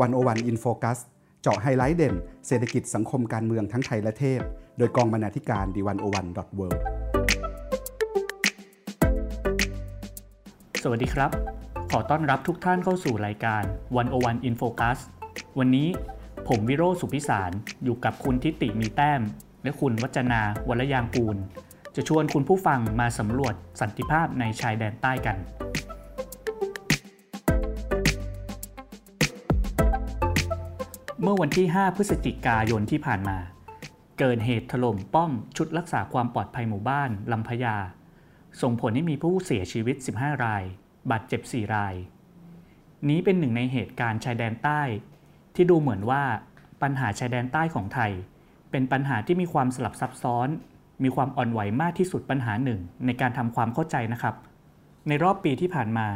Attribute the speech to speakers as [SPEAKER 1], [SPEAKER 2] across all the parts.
[SPEAKER 1] One-O-One In Focus เจาะไฮไลท์เด่น เศรษฐกิจสังคมการเมืองทั้งไทยและเทศ โดยกองบรรณาธิการ The One-O-One dot world
[SPEAKER 2] สวัสดีครับ ขอต้อนรับทุกท่านเข้าสู่รายการ101 In Focus วันนี้ผมวิโรสุพิสารอยู่กับคุณธิติมีแต้ม และคุณวจนาวรรลยางกูร จะชวนคุณผู้ฟังมาสำรวจสันติภาพในชายแดนใต้กัน เมื่อวันที่ 5 พฤศจิกายนที่ผ่านมา เกิดเหตุถล่มป้อมชุดรักษาความปลอดภัยหมู่บ้านลำพญา ส่งผลให้มีผู้เสียชีวิต 15 ราย บาดเจ็บ 4 ราย นี้เป็นหนึ่งในเหตุการณ์ชายแดนใต้ ที่ดูเหมือนว่าปัญหาชายแดนใต้ของไทย เป็นปัญหาที่มีความสลับซับซ้อน มีความอ่อนไหวมากที่สุดปัญหาหนึ่งในการทำความเข้าใจนะครับ ในรอบปีที่ผ่านมา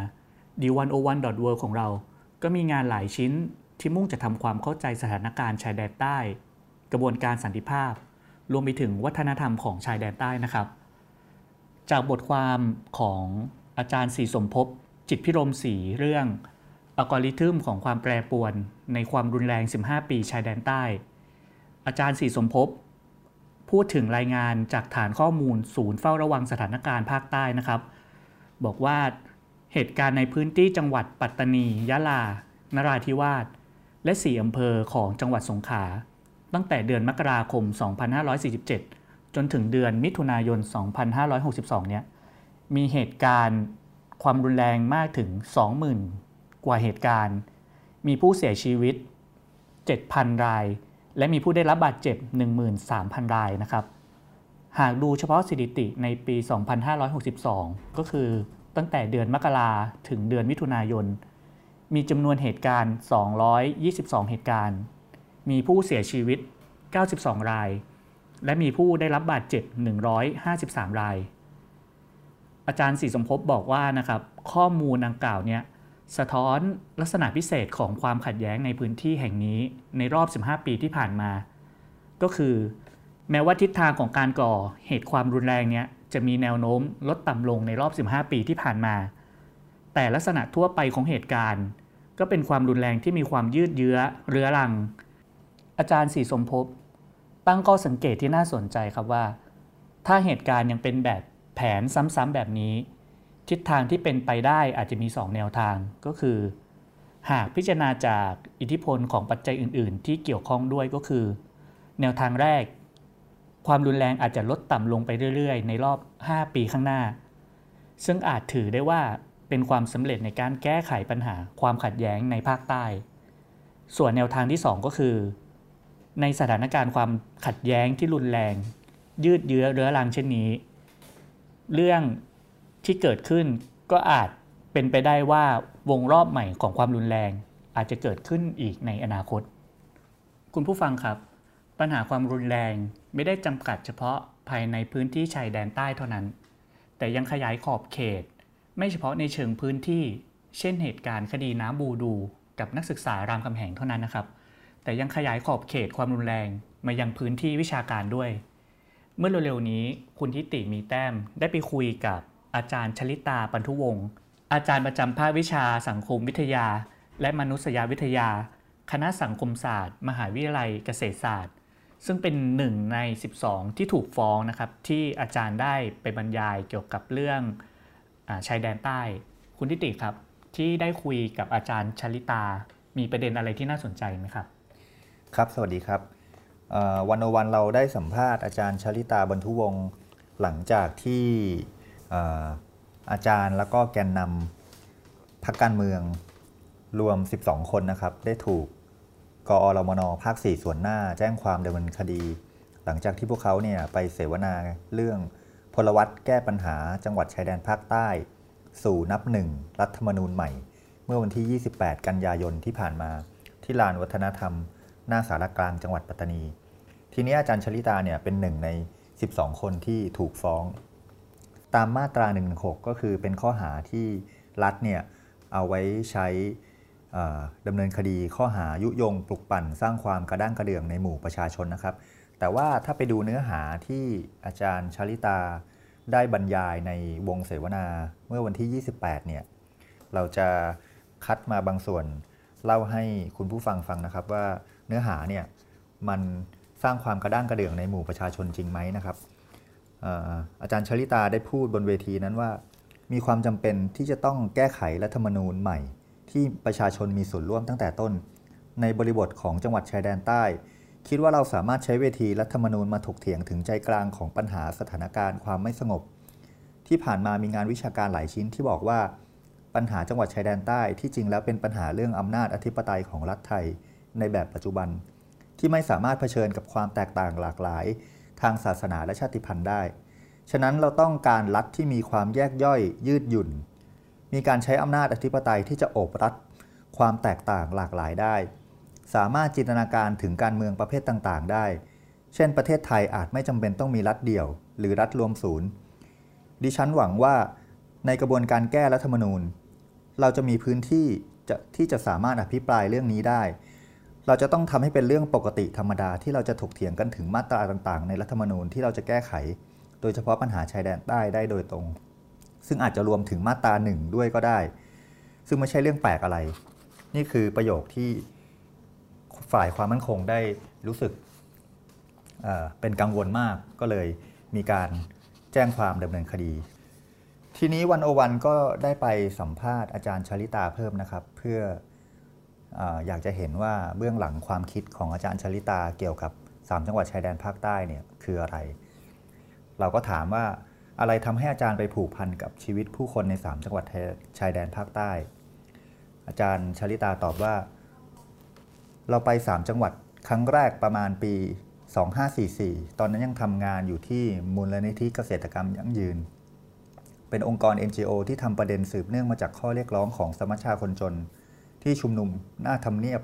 [SPEAKER 2] D101.world ของเรา ก็มีงานหลายชิ้น ที่มุ่งจะทำความเข้าใจสถานการณ์ชายแดนใต้ กระบวนการสันติภาพ รวมไปถึงวัฒนธรรมของชายแดนใต้นะครับ จากบทความของอาจารย์ศรีสมภพจิตพิรมศรีเรื่องอัลกอริทึมของความแปรปรวนในความรุนแรง 15 ปีชายแดนใต้ อาจารย์ศรีสมภพพูดถึงรายงานจากฐานข้อมูลศูนย์เฝ้าระวังสถานการณ์ภาคใต้นะครับ บอกว่าเหตุการณ์ในพื้นที่จังหวัดปัตตานี ยะลา นราธิวาส และสี่อำเภอของจังหวัดสงขลาตั้งแต่เดือนมกราคม 2547 จนถึงเดือนมิถุนายน 2562 เนี่ยมีเหตุการณ์ความรุนแรงมากถึง 20,000 กว่าเหตุการณ์ มีผู้เสียชีวิต 7,000 ราย และมีผู้ได้รับบาดเจ็บ 13,000 รายนะครับหากดูเฉพาะสถิติในปี 2562 ก็คือตั้งแต่เดือนมกราถึงเดือนมิถุนายน มีจำนวนเหตุการณ์ 222 เหตุการณ์ มีผู้เสียชีวิต 92 ราย และมีผู้ได้รับบาดเจ็บ 153 ราย อาจารย์ศรีสมภพบอกว่านะครับ ข้อมูลดังกล่าวเนี่ยสะท้อนลักษณะพิเศษของความขัดแย้งในพื้นที่แห่งนี้ในรอบ 15 ปีที่ผ่านมา ก็คือ แม้ว่าทิศทางของการก่อเหตุความรุนแรงเนี่ยจะมีแนวโน้มลดต่ำลงในรอบ 15 ปีที่ผ่านมา แต่ลักษณะทั่วไปของเหตุการณ์ ก็เป็นความรุนแรงที่มีความยืดเยื้อเรื้อรัง อาจารย์ศรีสมภพตั้งข้อสังเกตที่น่าสนใจครับว่า ถ้าเหตุการณ์ยังเป็นแบบแผนซ้ำๆแบบนี้ ทิศทางที่เป็นไปได้อาจจะมี 2 แนวทางก็คือ หากพิจารณาจากอิทธิพลของปัจจัยอื่น ๆ ที่เกี่ยวข้องด้วยก็คือ แนวทางแรก ความรุนแรงอาจจะลดต่ำลงไปเรื่อย ๆ ในรอบ 5 ปีข้างหน้า ซึ่งอาจถือได้ว่า เป็นความสำเร็จในการแก้ไขปัญหาความขัดแย้งในภาคใต้ ส่วนแนวทางที่ 2 ก็คือ ในสถานการณ์ความขัดแย้งที่รุนแรง ยืดเยื้อเรื้อรังเช่นนี้ เรื่องที่เกิดขึ้นก็อาจเป็นไปได้ว่าวงรอบใหม่ของความรุนแรง อาจจะเกิดขึ้นอีกในอนาคต คุณผู้ฟังครับ ปัญหาความรุนแรงไม่ได้จำกัดเฉพาะภายในพื้นที่ชายแดนใต้เท่านั้น แต่ยังขยายขอบเขต ไม่เฉพาะในเชิงพื้นที่ เช่นเหตุการณ์คดีน้ำบูดู กับนักศึกษารามคำแหงเท่านั้นนะครับ แต่ยังขยายขอบเขตความรุนแรงมายังพื้นที่วิชาการด้วย เมื่อเร็วๆนี้คุณทิติมีแต้มได้ไปคุยกับอาจารย์ชลิตาปันทุวงศ์อาจารย์ประจำภาควิชาสังคมวิทยา และมนุษยวิทยา คณะสังคมศาสตร์ มหาวิทยาลัยเกษตรศาสตร์ ซึ่งเป็นหนึ่งใน 12 ที่ถูกฟ้องนะครับที่อาจารย์ได้ไปบรรยายเกี่ยวกับเรื่อง ชายแดนใต้ คุณทิติครับ ที่ได้คุยกับอาจารย์ชลิตา มีประเด็นอะไรที่น่าสนใจไหมครับ
[SPEAKER 3] ครับ สวัสดีครับวันโอวันเราได้สัมภาษณ์อาจารย์ชลิตาบรรทุวงศ์หลังจากที่อาจารย์แล้วก็แกนนำพักการเมืองรวม 12 คนนะครับ ได้ถูกกอรมนภาค 4 ส่วนหน้า แจ้งความดำเนินคดี หลังจากที่พวกเขาเนี่ยไปเสวนาเรื่อง พลวัตแก้ปัญหาจังหวัดชายแดนภาคใต้ สู่นับหนึ่งรัฐธรรมนูญใหม่ เมื่อวันที่ 28 กันยายนที่ผ่านมา ที่ลานวัฒนธรรม หน้าสารกลางจังหวัดปัตตานี ทีนี้อาจารย์ชลิตาเนี่ยเป็นหนึ่งใน 12 คนที่ถูกฟ้อง ตามมาตรา1นึก็คือเป็นข้อหาที่รัฐเนี่ยเอาไว้ใช้ดำเนินคดีข้อหายุยงปลุกปั่น สร้างความกระด้างกระเดื่องในหมู่ประชาชนนะครับ แต่ว่าถ้าไปดูเนื้อหาที่อาจารย์ชาลิตาได้บรรยายในวงเสวนาเมื่อวันที่ 28 เนี่ย เราจะคัดมาบางส่วนเล่าให้คุณผู้ฟังฟังนะครับว่าเนื้อหาเนี่ยมันสร้างความกระด้างกระเดื่องในหมู่ประชาชนจริงไหมนะครับอาจารย์ชลิตาได้พูดบนเวทีนั้นว่า มีความจำเป็นที่จะต้องแก้ไขรัฐธรรมนูญใหม่ ที่ประชาชนมีส่วนร่วมตั้งแต่ต้น ในบริบทของจังหวัดชายแดนใต้ คิดว่าเราสามารถใช้เวทีรัฐธรรมนูญมาถกเถียงถึงใจกลางของปัญหาสถานการณ์ความไม่สงบ ที่ผ่านมามีงานวิชาการหลายชิ้นที่บอกว่าปัญหาจังหวัดชายแดนใต้ที่จริงแล้วเป็นปัญหาเรื่องอำนาจอธิปไตยของรัฐไทยในแบบปัจจุบัน ที่ไม่สามารถเผชิญกับความแตกต่างหลากหลาย ทางศาสนาและชาติพันธุ์ได้ ฉะนั้นเราต้องการรัฐที่มีความแยกย่อยยืดหยุ่น มีการใช้อำนาจอธิปไตยที่จะโอบรัดความแตกต่างหลากหลายได้ สามารถจินตนาการถึงการเมืองประเภทต่างๆ ได้ เช่น ประเทศไทยอาจไม่จำเป็นต้องมีรัฐเดี่ยว หรือรัฐรวมศูนย์ ดิฉันหวังว่าในกระบวนการแก้รัฐธรรมนูญ เราจะมีพื้นที่จะที่จะสามารถอภิปรายเรื่องนี้ได้ เราจะต้องทำให้เป็นเรื่องปกติธรรมดาที่เราจะถกเถียงกันถึงมาตราต่างๆ ในรัฐธรรมนูญที่เราจะแก้ไข โดยเฉพาะปัญหาชายแดนใต้ได้โดยตรง ซึ่งอาจจะรวมถึงมาตราหนึ่งด้วยก็ได้ ซึ่งไม่ใช่เรื่องแปลกอะไร นี่คือประโยคที่ ฝ่ายความมั่นคงได้รู้สึกเป็นกังวลมากก็เลยมีการแจ้งความดำเนินคดี ทีนี้วันโอวันก็ได้ไปสัมภาษณ์อาจารย์ชลิตาเพิ่มนะครับ เพื่อออยากจะเห็นว่าเบื้องหลังความคิดของอาจารย์ชลิตาเกี่ยวกับ 3 จังหวัดชายแดนภาคใต้เนี่ยคืออะไร เราก็ถามว่าอะไรทำให้อาจารย์ไปผูกพันกับชีวิตผู้คนใน 3 จังหวัดชายแดนภาคใต้ อาจารย์ชลิตาตอบว่า เราไป 3 จังหวัดครั้งแรกประมาณปี 2544 ตอนนั้นยังทำงานอยู่ที่มูลนิธิเกษตรกรรมยั่งยืน เป็นองค์กร NGO ที่ทำประเด็นสืบเนื่องมาจากข้อเรียกร้องของสมัชชาคนจน ที่ชุมนุมหน้าทำเนียบ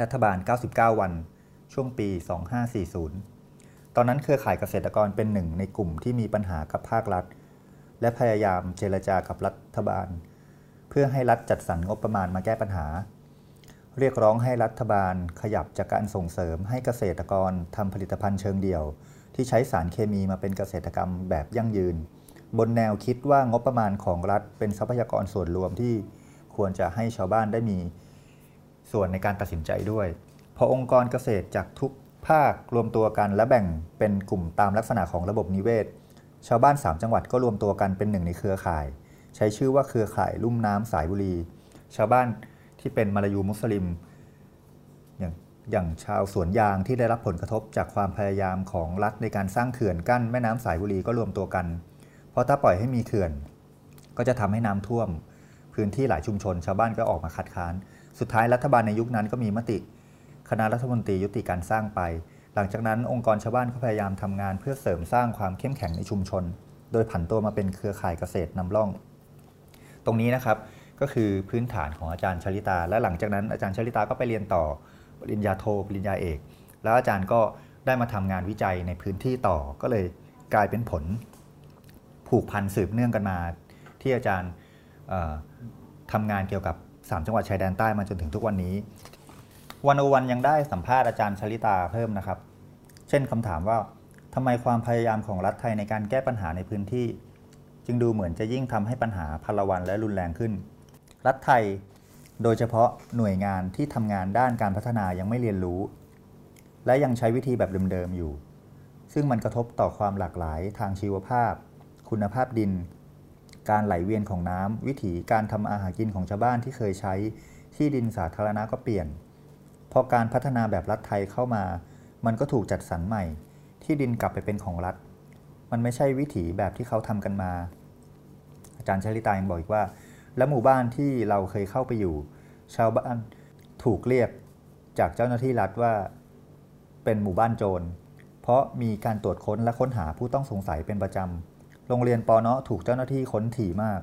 [SPEAKER 3] รัฐบาล 99 วัน ช่วงปี 2540 ตอนนั้นเครือข่ายเกษตรกรเป็นหนึ่งในกลุ่มที่มีปัญหากับภาครัฐ และพยายามเจรจากับรัฐบาล เพื่อให้รัฐจัดสรรงบประมาณมาแก้ปัญหา เรียกร้องให้รัฐบาลขยับจากการส่งเสริมให้เกษตรกรทำผลิตภัณฑ์เชิงเดี่ยว ที่ใช้สารเคมีมาเป็นเกษตรกรรมแบบยั่งยืน บนแนวคิดว่างบประมาณของรัฐเป็นทรัพยากรส่วนรวมที่ควรจะให้ชาวบ้านได้มีส่วนในการตัดสินใจด้วย พอองค์กรเกษตรจากทุกภาครวมตัวกันและแบ่งเป็นกลุ่มตามลักษณะของระบบนิเวศ ชาวบ้าน 3 จังหวัดก็รวมตัวกันเป็นหนึ่งในเครือข่าย ใช้ชื่อว่าเครือข่ายลุ่มน้ำสายบุรี ชาวบ้าน ที่เป็นมาลายูมุสลิม อย่างอย่างชาวสวนยางที่ได้รับผลกระทบจากความพยายามของรัฐในการสร้างเขื่อนกั้นแม่น้ำสายบุรีก็รวมตัวกัน เพราะถ้าปล่อยให้มีเขื่อน ก็จะทำให้น้ำท่วม พื้นที่หลายชุมชน ชาวบ้านก็ออกมาคัดค้าน สุดท้ายรัฐบาลในยุคนั้นก็มีมติคณะรัฐมนตรียุติการสร้างไป หลังจากนั้นองค์กรชาวบ้านก็พยายามทำงานเพื่อเสริมสร้างความเข้มแข็งในชุมชน โดยผันตัวมาเป็นเครือข่ายเกษตรนำร่อง ตรงนี้นะครับ ก็คือพื้นฐานของอาจารย์ชลิตา และหลังจากนั้นอาจารย์ชลิตาก็ไปเรียนต่อปริญญาโทปริญญาเอก แล้วอาจารย์ก็ได้มาทำงานวิจัยในพื้นที่ต่อ ก็เลยกลายเป็นผลผูกพันสืบเนื่องกันมา ที่อาจารย์ทำงานเกี่ยวกับ 3 จังหวัดชายแดนใต้มาจนถึงทุกวันนี้วันอวันยังได้สัมภาษณ์อาจารย์ชลิตาเพิ่มนะครับ เช่นคำถามว่าทำไมความพยายามของรัฐไทยในการแก้ปัญหาในพื้นที่ จึงดูเหมือนจะยิ่งทำให้ปัญหาพลวันและรุนแรงขึ้น รัฐไทย โดยเฉพาะหน่วยงานที่ทำงานด้านการพัฒนายังไม่เรียนรู้ และยังใช้วิธีแบบเดิมๆอยู่ ซึ่งมันกระทบต่อความหลากหลายทางชีวภาพ คุณภาพดิน การไหลเวียนของน้ำวิถีการทำอาหารกินของชาวบ้านที่เคยใช้ที่ดินสาธารณะก็เปลี่ยน พอการพัฒนาแบบรัฐไทยเข้ามา มันก็ถูกจัดสรรใหม่ ที่ดินกลับไปเป็นของรัฐ มันไม่ใช่วิถีแบบที่เขาทำกันมา อาจารย์ชลิตายังบอกอีกว่า และหมู่บ้านที่เราเคยเข้าไปอยู่ ชาวบ้านถูกเรียกจากเจ้าหน้าที่รัฐว่าเป็นหมู่บ้านโจร เพราะมีการตรวจค้นและค้นหาผู้ต้องสงสัยเป็นประจำ โรงเรียนปอเนาะถูกเจ้าหน้าที่ค้นถี่มาก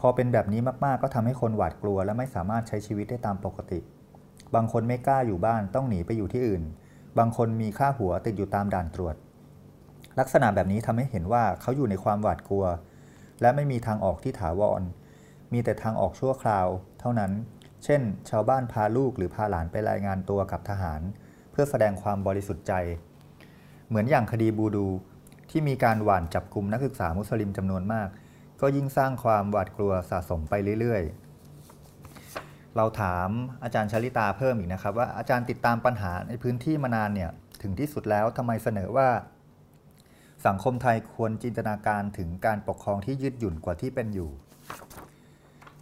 [SPEAKER 3] พอเป็นแบบนี้มากๆ ก็ทำให้คนหวาดกลัว และไม่สามารถใช้ชีวิตได้ตามปกติ บางคนไม่กล้าอยู่บ้านต้องหนีไปอยู่ที่อื่น บางคนมีค่าหัวติดอยู่ตามด่านตรวจ ลักษณะแบบนี้ทำให้เห็นว่าเขาอยู่ในความหวาดกลัว และไม่มีทางออกที่ถาวร มีแต่ทางออกชั่วคราว เท่านั้น เช่น ชาวบ้านพาลูกหรือพาหลานไปรายงานตัวกับทหาร เพื่อแสดงความบริสุทธิ์ใจ เหมือนอย่างคดีบูดูที่มีการหว่านจับกลุ่มนักศึกษามุสลิมจำนวนมาก ก็ยิ่งสร้างความหวาดกลัวสะสมไปเรื่อยๆ เราถามอาจารย์ชลิตาเพิ่มอีกนะครับ ว่าอาจารย์ติดตามปัญหาในพื้นที่มานานเนี่ยถึงที่สุดแล้วทำไมเสนอว่า สังคมไทยควรจินตนาการถึงการปกครองที่ยืดหยุ่นกว่าที่เป็นอยู่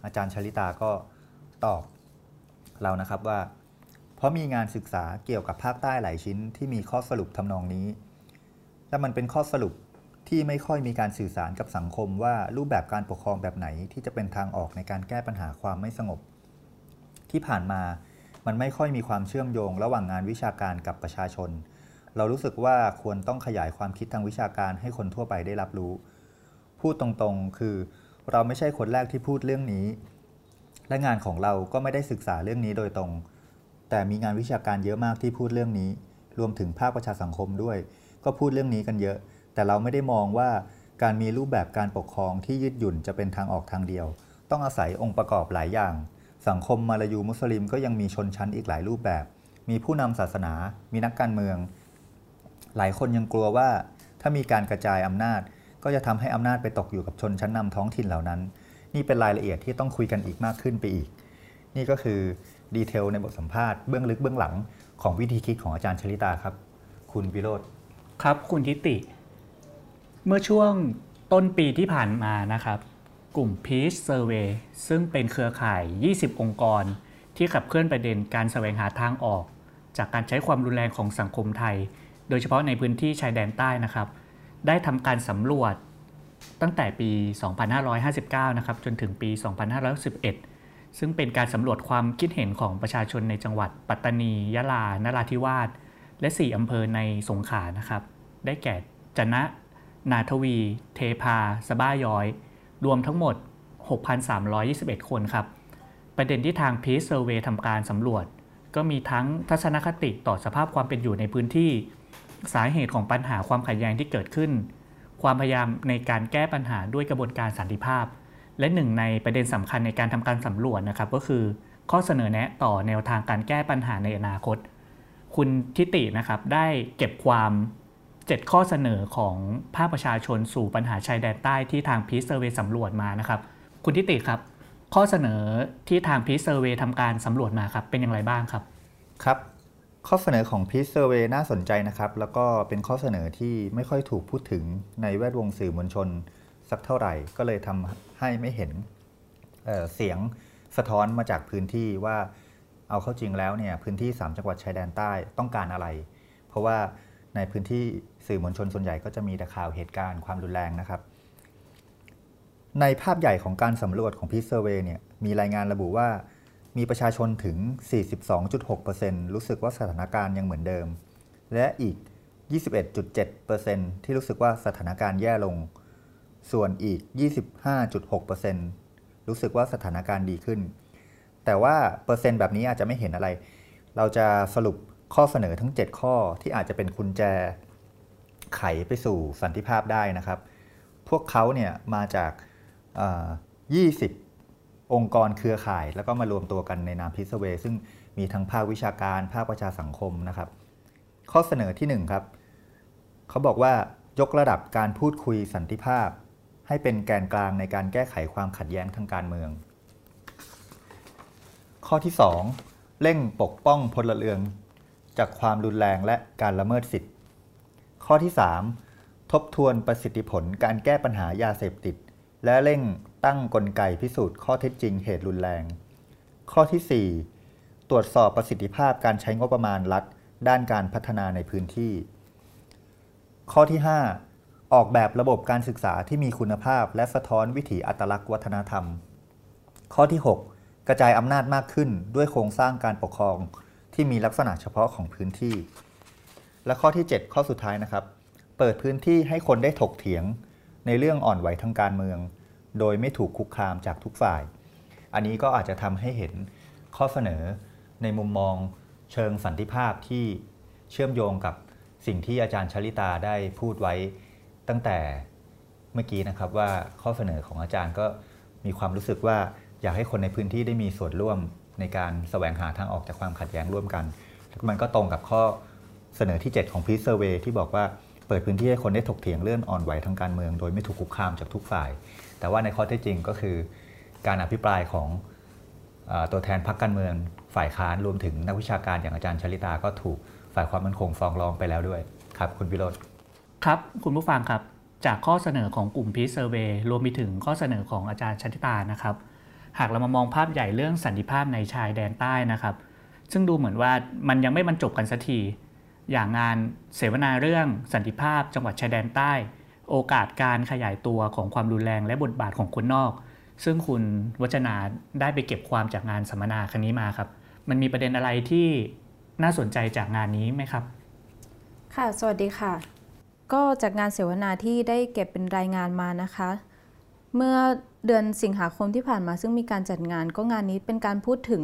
[SPEAKER 3] อาจารย์ชลิตาก็ตอบเรานะครับว่า เพราะมีงานศึกษาเกี่ยวกับภาคใต้หลายชิ้นที่มีข้อสรุปทำนองนี้ และมันเป็นข้อสรุปที่ไม่ค่อยมีการสื่อสารกับสังคมว่ารูปแบบการปกครองแบบไหนที่จะเป็นทางออกในการแก้ปัญหาความไม่สงบ ที่ผ่านมามันไม่ค่อยมีความเชื่อมโยง ระหว่างงานวิชาการกับประชาชน เรารู้สึกว่าควรต้องขยายความคิดทางวิชาการให้คนทั่วไปได้รับรู้ พูดตรงๆ คือ เราไม่ใช่คนแรกที่พูดเรื่องนี้ และงานของเราก็ไม่ได้ศึกษาเรื่องนี้โดยตรง แต่มีงานวิชาการเยอะมากที่พูดเรื่องนี้ รวมถึงภาคประชาสังคมด้วย ก็พูดเรื่องนี้กันเยอะ แต่เราไม่ได้มองว่าการมีรูปแบบการปกครองที่ยืดหยุ่นจะเป็นทางออกทางเดียว ต้องอาศัยองค์ประกอบหลายอย่าง สังคมมาลายูมุสลิมก็ยังมีชนชั้นอีกหลายรูปแบบ มีผู้นำศาสนา มีนักการเมือง หลายคนยังกลัวว่าถ้ามีการกระจายอำนาจ ก็จะทำให้อำนาจไปตกอยู่กับชนชั้นนำท้องถิ่นเหล่านั้น นี่เป็นรายละเอียดที่ต้องคุยกันอีกมากขึ้นไปอีก นี่ก็คือดีเทลในบทสัมภาษณ์เบื้องลึกเบื้องหลังของวิธีคิดของอาจารย์ชลิตาครับ คุณวิโรธ
[SPEAKER 2] ครับคุณทิติ เมื่อช่วงต้นปีที่ผ่านมานะครับ กลุ่ม Peace Survey ซึ่งเป็นเครือข่าย 20 องค์กร ที่ขับเคลื่อนประเด็นการแสวงหาทางออก จากการใช้ความรุนแรงของสังคมไทย โดยเฉพาะในพื้นที่ชายแดนใต้นะครับ ได้ทำการสำรวจตั้งแต่ปี 2559 นะครับ จนถึงปี 2511 ซึ่งเป็นการสำรวจความคิดเห็นของประชาชนในจังหวัดปัตตานี ยะลา นราธิวาส และ 4 อำเภอในสงขลา นะครับ ได้แก่จนะ นาทวี เทพา สบ้าย้อย รวมทั้งหมด 6,321 คนครับ ประเด็นที่ทาง Peace Survey ทำการสำรวจ ก็มีทั้งทัศนคติต่อสภาพความเป็นอยู่ในพื้นที่ สาเหตุของปัญหาความขัดแย้งที่เกิดขึ้น ความพยายามในการแก้ปัญหาด้วยกระบวนการสันติภาพ และหนึ่งในประเด็นสำคัญในการทำการสำรวจนะครับ ก็คือข้อเสนอแนะต่อแนวทางการแก้ปัญหาในอนาคต คุณทิตินะครับได้เก็บความ7ข้อเสนอของภาคประชาชนสู่ปัญหาชายแดนใต้ที่ทาง Peace Survey สำรวจมานะครับ คุณทิติครับ ข้อเสนอที่ทาง Peace Survey ทำการสำรวจมาครับเป็นอย่างไรบ้างครับ
[SPEAKER 3] ครับ ข้อเสนอของ Peace Survey น่าสนใจนะครับ แล้วก็เป็นข้อเสนอที่ไม่ค่อยถูกพูดถึงในแวดวงสื่อมวลชนสักเท่าไหร่ ก็เลยทำให้ไม่เห็นเเสียงสะท้อนมาจากพื้นที่ว่าเอาเข้าจริงแล้วเนี่ยพื้นที่ 3 จังหวัดชายแดนใต้ต้องการอะไร เพราะว่าในพื้นที่สื่อมวลชนส่วนใหญ่ก็จะมีแต่ข่าวเหตุการณ์ความรุนแรงนะครับ ในภาพใหญ่ของการสำรวจของพีซเซอร์เวเนี่ยมีรายงานระบุว่า มีประชาชนถึง 42.6%รู้สึกว่าสถานการณ์ยังเหมือนเดิม และอีก 21.7%ที่รู้สึกว่าสถานการณ์แย่ลง ส่วนอีก 25.6%รู้สึกว่าสถานการณ์ดีขึ้น แต่ว่าเปอร์เซ็นต์แบบนี้อาจจะไม่เห็นอะไร เราจะสรุปข้อเสนอทั้ง 7 ข้อที่อาจจะเป็นกุญแจไขไปสู่สันติภาพได้นะครับ พวกเขาเนี่ยมาจาก 20 องค์กรเครือข่าย แล้วก็มารวมตัวกันในนามพิสเวซึ่งมีทั้งภาควิชาการ ภาคประชาสังคมนะครับ ข้อเสนอที่1ครับเขาบอกว่ายกระดับการพูดคุยสันติภาพ ให้เป็นแกนกลางในการแก้ไขความขัดแย้งทางการเมือง ข้อที่ 2 เร่งปกป้องพลเรือนจากความรุนแรงและการละเมิดสิทธิ์ ข้อที่ 3 ทบทวนประสิทธิผลการแก้ปัญหายาเสพติด และเร่ง ตั้งกลไกพิสูจน์ข้อเท็จจริงเหตุรุนแรง ข้อที่ 4 ตรวจสอบประสิทธิภาพการใช้งบประมาณรัฐ ด้านการพัฒนาในพื้นที่ ข้อที่ 5 ออกแบบระบบการศึกษาที่มีคุณภาพและสะท้อนวิถีอัตลักษณ์วัฒนธรรม ข้อที่ 6 กระจายอำนาจมากขึ้นด้วยโครงสร้างการปกครองที่มีลักษณะเฉพาะของพื้นที่ และข้อที่ 7 ข้อสุดท้ายนะครับ เปิดพื้นที่ให้คนได้ถกเถียง ในเรื่องอ่อนไหวทางการเมือง โดยไม่ถูกคุกคามจากทุกฝ่าย อันนี้ก็อาจจะทำให้เห็นข้อเสนอในมุมมองเชิงสันติภาพที่เชื่อมโยงกับสิ่งที่อาจารย์ชลิตาได้พูดไว้ตั้งแต่เมื่อกี้นะครับว่าข้อเสนอของอาจารย์ก็มีความรู้สึกว่าอยากให้คนในพื้นที่ได้มีส่วนร่วมในการแสวงหาทางออกจากความขัดแย้งร่วมกัน มันก็ตรงกับข้อเสนอที่ 7 ของ Peace Survey ที่บอกว่าเปิดพื้นที่ให้คนได้ถกเถียงเรื่องอ่อนไหวทางการเมือง โดยไม่ถูกคุกคามจากทุกฝ่าย แต่ว่าในข้อเท็จจริงก็คือ การอภิปรายของอตัวแทนพรรคการเมืองฝ่ายค้านรวมถึงนักวิชาการอย่างอาจารย์ชลิตาก็ถูกฝ่ายความมั่นคงฟ้องร้องไปแล้วด้วยครับคุณวิโรจน์
[SPEAKER 2] ครับคุณผู้ฟังครับจากข้อเสนอของกลุ่ม Peace Survey รวมไปถึงข้อเสนอของอาจารย์ชันติตานะครับ หากเรามามองภาพใหญ่เรื่องสันติภาพในชายแดนใต้นะครับ ซึ่งดูเหมือนว่ามันยังไม่บรรจบกันสักทีอย่างงานเสวนาเรื่องสันติภาพจังหวัดชายแดนใต้ โอกาสการขยายตัวของความรุนแรงและบทบาทของคนนอก ซึ่งคุณวัจนาได้ไปเก็บความจากงานสัมมนาครั้งนี้มาครับ มันมีประเด็นอะไรที่น่าสนใจจากงานนี้ไหมครับ
[SPEAKER 4] ค่ะ สวัสดีค่ะ ก็จากงานเสวนาที่ได้เก็บเป็นรายงานมานะคะ เมื่อเดือนสิงหาคมที่ผ่านมาซึ่งมีการจัดงาน ก็งานนี้เป็นการพูดถึง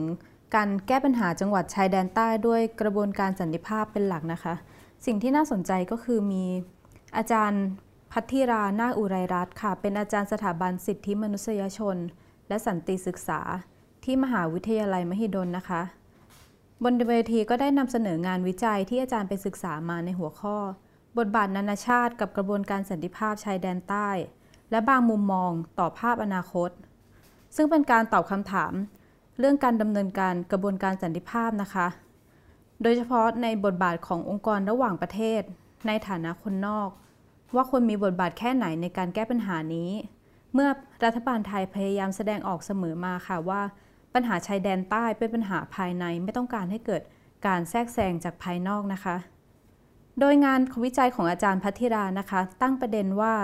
[SPEAKER 4] การแก้ปัญหาจังหวัดชายแดนใต้ด้วยกระบวนการสันติภาพเป็นหลักนะคะ สิ่งที่น่าสนใจก็คือมีอาจารย์ พัทธิรานาอุไรรัตน์ค่ะ เป็นอาจารย์สถาบันสิทธิมนุษยชน และสันติศึกษา ที่มหาวิทยาลัยมหิดลนะคะ บนเวทีก็ได้นำเสนองานวิจัยที่อาจารย์ไปศึกษามาในหัวข้อ บทบาทนานาชาติกับกระบวนการสันติภาพชายแดนใต้ และบางมุมมองต่อภาพอนาคต ซึ่งเป็นการตอบคำถาม เรื่องการดำเนินการกระบวนการสันติภาพนะคะ โดยเฉพาะในบทบาทขององค์กรระหว่างประเทศ ในฐานะคนนอก ว่าควรมีบทบาทแค่ไหนในการแก้ปัญหานี้ เมื่อรัฐบาลไทยพยายามแสดงออกเสมอมาค่ะว่า ปัญหาชายแดนใต้เป็นปัญหาภายในไม่ต้องการให้เกิดการแทรกแซงจากภายนอกนะคะ โดยงานวิจัยของอาจารย์พัทธิรานะคะ ตั้งประเด็นว่า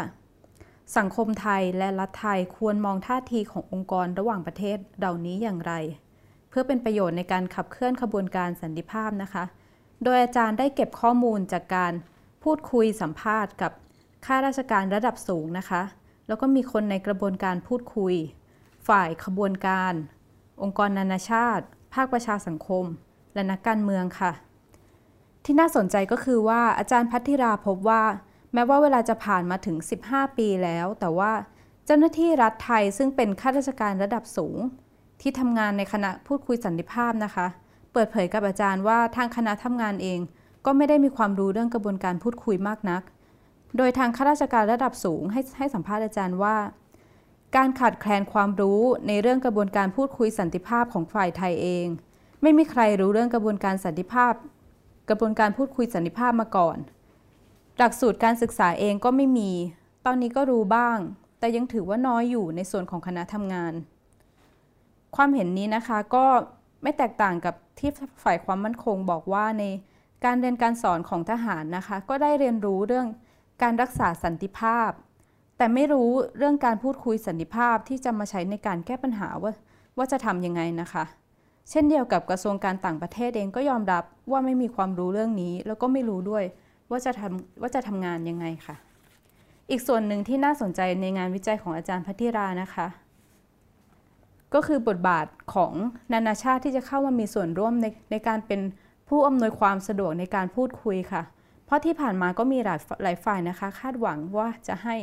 [SPEAKER 4] สังคมไทยและรัฐไทยควรมองท่าทีขององค์กรระหว่างประเทศเหล่านี้อย่างไร เพื่อเป็นประโยชน์ในการขับเคลื่อนขบวนการสันติภาพนะคะ โดยอาจารย์ได้เก็บข้อมูลจากการพูดคุยสัมภาษณ์กับ ข้าราชการระดับสูงนะคะ แล้วก็มีคนในกระบวนการพูดคุย ฝ่ายขบวนการ องค์กรนานาชาติ ภาคประชาสังคม และนักการเมืองค่ะ ที่น่าสนใจก็คือว่าอาจารย์พัทธิราพบว่า แม้ว่าเวลาจะผ่านมาถึง 15 ปีแล้ว แต่ว่าเจ้าหน้าที่รัฐไทยซึ่งเป็นข้าราชการระดับสูง ที่ทำงานในคณะพูดคุยสันติภาพนะคะ เปิดเผยกับอาจารย์ว่าทางคณะทำงานเอง ก็ไม่ได้มีความรู้เรื่องกระบวนการพูดคุยมากนัก โดยทางข้าราชการระดับสูงให้ให้สัมภาษณ์อาจารย์ว่า การขาดแคลนความรู้ในเรื่องกระบวนการพูดคุยสันติภาพของฝ่ายไทยเอง ไม่มีใครรู้เรื่องกระบวนการสันติภาพ กระบวนการพูดคุยสันติภาพมาก่อน หลักสูตรการศึกษาเองก็ไม่มี ตอนนี้ก็รู้บ้าง แต่ยังถือว่าน้อยอยู่ในส่วนของคณะทำงาน ความเห็นนี้นะคะก็ไม่แตกต่างกับที่ฝ่ายความมั่นคงบอกว่าในการเรียนการสอนของทหารนะคะ ก็ได้เรียนรู้เรื่อง การรักษาสันติภาพ แต่ไม่รู้เรื่องการพูดคุยสันติภาพที่จะมาใช้ในการแก้ปัญหาว่าว่าจะทำยังไงนะคะ เช่นเดียวกับกระทรวงการต่างประเทศเองก็ยอมรับว่าไม่มีความรู้เรื่องนี้ แล้วก็ไม่รู้ด้วยว่าจะทำว่าจะทำงานยังไงค่ะ อีกส่วนหนึ่งที่น่าสนใจในงานวิจัยของอาจารย์พัทิรานะคะ ก็คือบทบาทของนานาชาติที่จะเข้ามามีส่วนร่วมในในการเป็นผู้อำนวยความสะดวกในการพูดคุยค่ะ ราะที่ผ่านมาก็มีหลายหลายฝ่ายนะคะ คาดหวังว่าจะให้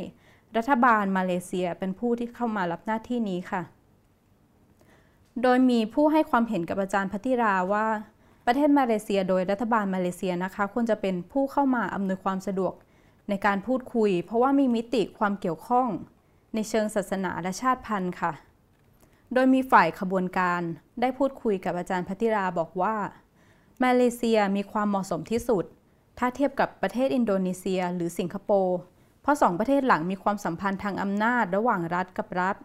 [SPEAKER 4] รัฐบาลมาเลเซียเป็นผู้ที่เข้ามารับหน้าที่นี้ค่ะ โดยมีผู้ให้ความเห็นกับอาจารย์พัทิราว่า ประเทศมาเลเซียโดยรัฐบาลมาเลเซียนะคะควรจะเป็นผู้เข้ามาอำนวยความสะดวกในการพูดคุย เพราะว่ามีมิติความเกี่ยวข้อง ในเชิงศาสนาและชาติพันธุ์ค่ะ โดยมีฝ่ายขบวนการได้พูดคุยกับอาจารย์พัทิราบอกว่า มาเลเซียมีความเหมาะสมที่สุด ถ้าเทียบกับประเทศอินโดนีเซีย หรือสิงคโปร์ เพราะสองประเทศหลังมีความสัมพันธ์ทางอำนาจระหว่างรัฐกับรัฐ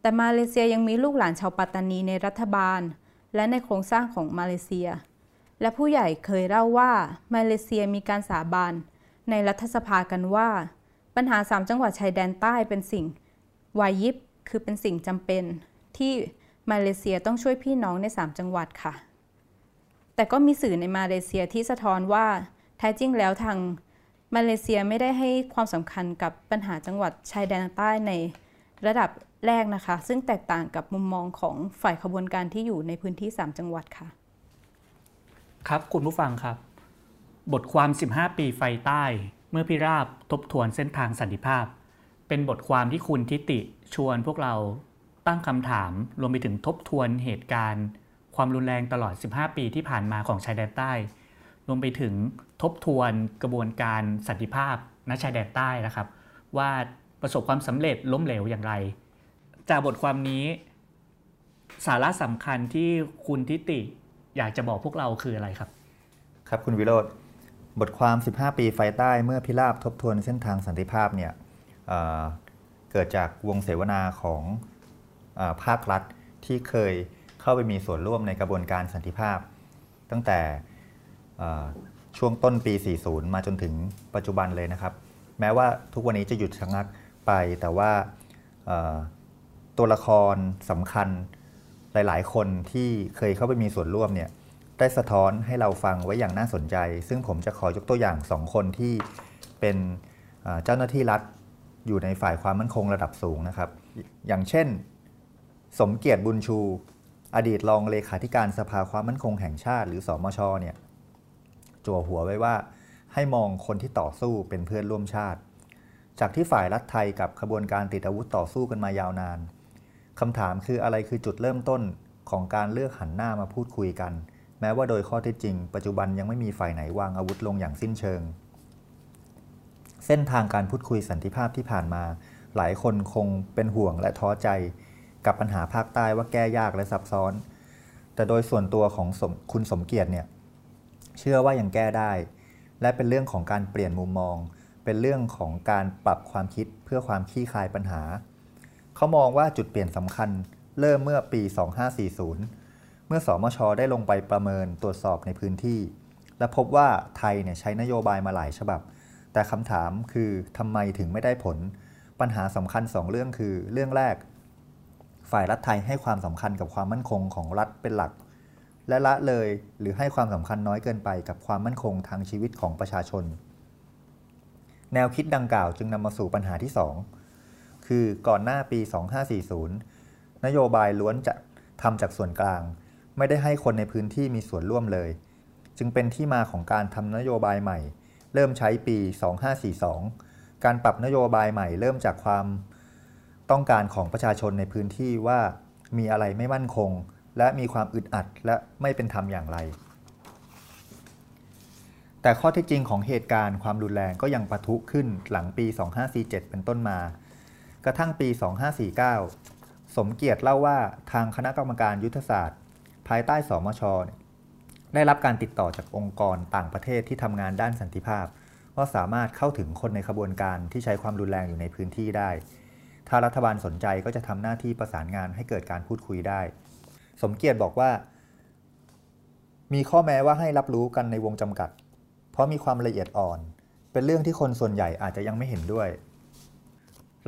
[SPEAKER 4] แต่มาเลเซียยังมีลูกหลานชาวปัตตานีในรัฐบาล และในโครงสร้างของมาเลเซีย และผู้ใหญ่เคยเล่าว่ามาเลเซียมีการสาบานในรัฐสภากันว่า ปัญหาสามจังหวัดชายแดนใต้เป็นสิ่งวายิบคือเป็นสิ่งจำเป็น ที่มาเลเซียต้องช่วยพี่น้องใน 3 จังหวัดค่ะ แต่ก็มีสื่อในมาเลเซียที่สะท้อนว่า แท้จริงแล้วทางมาเลเซียไม่ได้ให้ความสำคัญกับปัญหาจังหวัดชายแดนใต้ในระดับแรกนะคะ ซึ่งแตกต่างกับมุมมองของฝ่ายขบวนการที่อยู่ในพื้นที่ 3 จังหวัดค่ะ
[SPEAKER 2] ครับคุณผู้ฟังครับ บทความ 15 ปีไฟใต้ เมื่อพิราบทบทวนเส้นทางสันติภาพ เป็นบทความที่คุณทิติชวนพวกเราตั้งคำถามรวมไปถึงทบทวนเหตุการณ์ ความรุนแรงตลอด 15 ปีที่ผ่านมาของชายแดนใต้ รวมไปถึง ทบทวนกระบวนการสันติภาพณชายแดนใต้นะครับ ว่าประสบความสำเร็จล้มเหลวอย่างไร จากบทความนี้ สาระสำคัญที่คุณทิติอยากจะบอกพวกเราคืออะไรครับ
[SPEAKER 3] ครับคุณวิโรธบทความ 15 ปีไฟใต้เมื่อพิราบทบทวนเส้นทางสันติภาพเนี่ยเเกิดจากวงเสวนาของอภาครัฐที่เคยเข้าไปมีส่วนร่วมในกระบวนการสันติภาพ ตั้งแต่ ช่วงต้นปี 40 มาจนถึงปัจจุบันเลยนะครับ แม้ว่าทุกวันนี้จะหยุดชะงักไป แต่ว่าตัวละครสำคัญหลาย ๆ คนที่เคยเข้าไปมีส่วนร่วมเนี่ยได้สะท้อนให้เราฟังไว้อย่างน่าสนใจ ซึ่งผมจะขอยกตัวอย่างสองคนที่เป็นเอ่อเจ้าหน้าที่รัฐอยู่ในฝ่ายความมั่นคงระดับสูงนะครับ อย่างเช่น สมเกียรติบุญชู อดีตรองเลขาธิการสภาความมั่นคงแห่งชาติ หรือสอมชเนี่ย จั่วหัวไว้ว่า ให้มองคนที่ต่อสู้เป็นเพื่อนร่วมชาติ จากที่ฝ่ายรัฐไทยกับขบวนการติดอาวุธต่อสู้กันมายาวนานคำถามคืออะไรคือจุดเริ่มต้นของการเลือกหันหน้ามาพูดคุยกัน แม้ว่าโดยข้อเท็จจริง ปัจจุบันยังไม่มีฝ่ายไหนวางอาวุธลงอย่างสิ้นเชิง เส้นทางการพูดคุยสันติภาพที่ผ่านมา หลายคนคงเป็นห่วงและท้อใจ กับปัญหาภาคใต้ว่าแก้ยากและซับซ้อน แต่โดยส่วนตัวของคุณสมเกียรติเนี่ย เชื่อว่ายังแก้ได้ และเป็นเรื่องของการเปลี่ยนมุมมอง เป็นเรื่องของการปรับความคิดเพื่อความคลี่คลายปัญหา เขามองว่าจุดเปลี่ยนสำคัญ เริ่มเมื่อปี 2540 เมื่อสอมชได้ลงไปประเมินตรวจสอบในพื้นที่ และพบว่าไทยเนี่ยใช้นโยบายมาหลายฉบับ แต่คำถามคือทำไมถึงไม่ได้ผล ปัญหาสำคัญสองเรื่องคือ เรื่องแรก ฝ่ายรัฐไทยให้ความสำคัญกับความมั่นคงของรัฐเป็นหลัก และละเลยหรือให้ความสำคัญน้อยเกินไปกับความมั่นคงทางชีวิตของประชาชน แนวคิดดังกล่าวจึงนำมาสู่ปัญหาที่ 2 คือก่อนหน้าปี 2540 นโยบายล้วนจะทำจากส่วนกลาง ไม่ได้ให้คนในพื้นที่มีส่วนร่วมเลย จึงเป็นที่มาของการทำนโยบายใหม่ เริ่มใช้ปี 2542 การปรับนโยบายใหม่เริ่มจากความต้องการของประชาชนในพื้นที่ว่ามีอะไรไม่มั่นคง และมีความอึดอัดและไม่เป็นธรรมอย่างไร แต่ข้อเท็จจริงของเหตุการณ์ความรุนแรงก็ยังปะทุขึ้นหลังปี 2547 เป็นต้นมา กระทั่งปี 2549 สมเกียรติเล่าว่าทางคณะกรรมการยุทธศาสตร์ ภายใต้สมช ได้รับการติดต่อจากองค์กรต่างประเทศที่ทำงานด้านสันติภาพ ว่าสามารถเข้าถึงคนในขบวนการที่ใช้ความรุนแรงอยู่ในพื้นที่ได้ ถ้ารัฐบาลสนใจก็จะทำหน้าที่ประสานงานให้เกิดการพูดคุยได้ สมเกียรติบอกว่า มีข้อแม้ว่าให้รับรู้กันในวงจำกัด เพราะมีความละเอียดอ่อน เป็นเรื่องที่คนส่วนใหญ่อาจจะยังไม่เห็นด้วย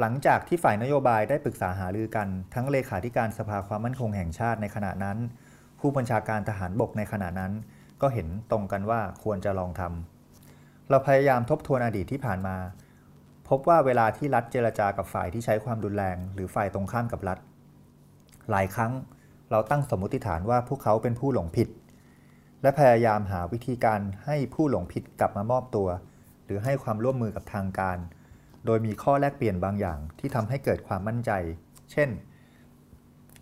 [SPEAKER 3] หลังจากที่ฝ่ายนโยบายได้ปรึกษาหารือกัน ทั้งเลขาธิการสภาความมั่นคงแห่งชาติในขณะนั้น ผู้บัญชาการทหารบกในขณะนั้น ก็เห็นตรงกันว่าควรจะลองทำเราพยายามทบทวนอดีตที่ผ่านมา พบว่าเวลาที่รัฐเจรจากับฝ่ายที่ใช้ความรุนแรง หรือฝ่ายตรงข้ามกับรัฐ หลายครั้ง เราตั้งสมมติฐานว่าพวกเขาเป็นผู้หลงผิด และพยายามหาวิธีการให้ผู้หลงผิดกลับมามอบตัว หรือให้ความร่วมมือกับทางการ โดยมีข้อแลกเปลี่ยนบางอย่างที่ทำให้เกิดความมั่นใจ เช่น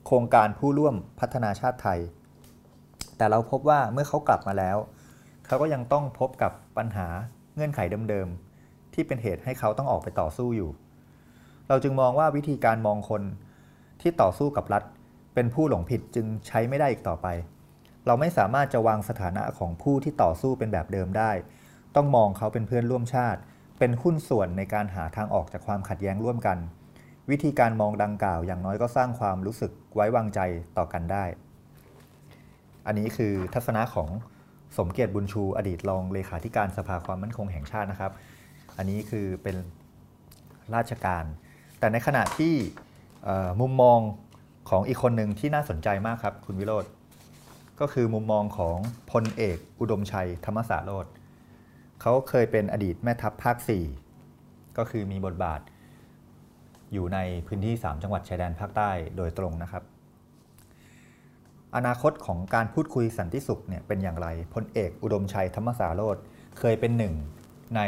[SPEAKER 3] โครงการผู้ร่วมพัฒนาชาติไทย แต่เราพบว่าเมื่อเขากลับมาแล้ว เขาก็ยังต้องพบกับปัญหาเงื่อนไขเดิมๆที่เป็นเหตุให้เขาต้องออกไปต่อสู้อยู่ เราจึงมองว่าวิธีการมองคนที่ต่อสู้กับรัฐ เป็นผู้หลงผิดจึงใช้ไม่ได้อีกต่อไป เราไม่สามารถจะวางสถานะของผู้ที่ต่อสู้เป็นแบบเดิมได้ ต้องมองเขาเป็นเพื่อนร่วมชาติ เป็นหุ้นส่วนในการหาทางออกจากความขัดแย้งร่วมกัน วิธีการมองดังกล่าวอย่างน้อยก็สร้างความรู้สึกไว้วางใจต่อกันได้ อันนี้คือทัศนะของสมเกียรติบุญชู อดีตรองเลขาธิการสภาความมั่นคงแห่งชาตินะครับ อันนี้คือเป็นราชการ แต่ในขณะที่มุมมอง ของอีกคนหนึ่งที่น่าสนใจมากครับ คุณวิโรธก็คือมุมมองของพลเอก อุดมชัยธรรมสาโรธเขาเคยเป็นอดีตแม่ทัพภาค 4 ก็คือมีบทบาท อยู่ในพื้นที่ 3 จังหวัดชายแดนภาคใต้โดยตรงนะครับ อนาคตของการพูดคุยสันติสุขเนี่ยเป็นอย่างไรพลเอกอุดมชัยธรรมสาโรธเคยเป็นหนึ่งใน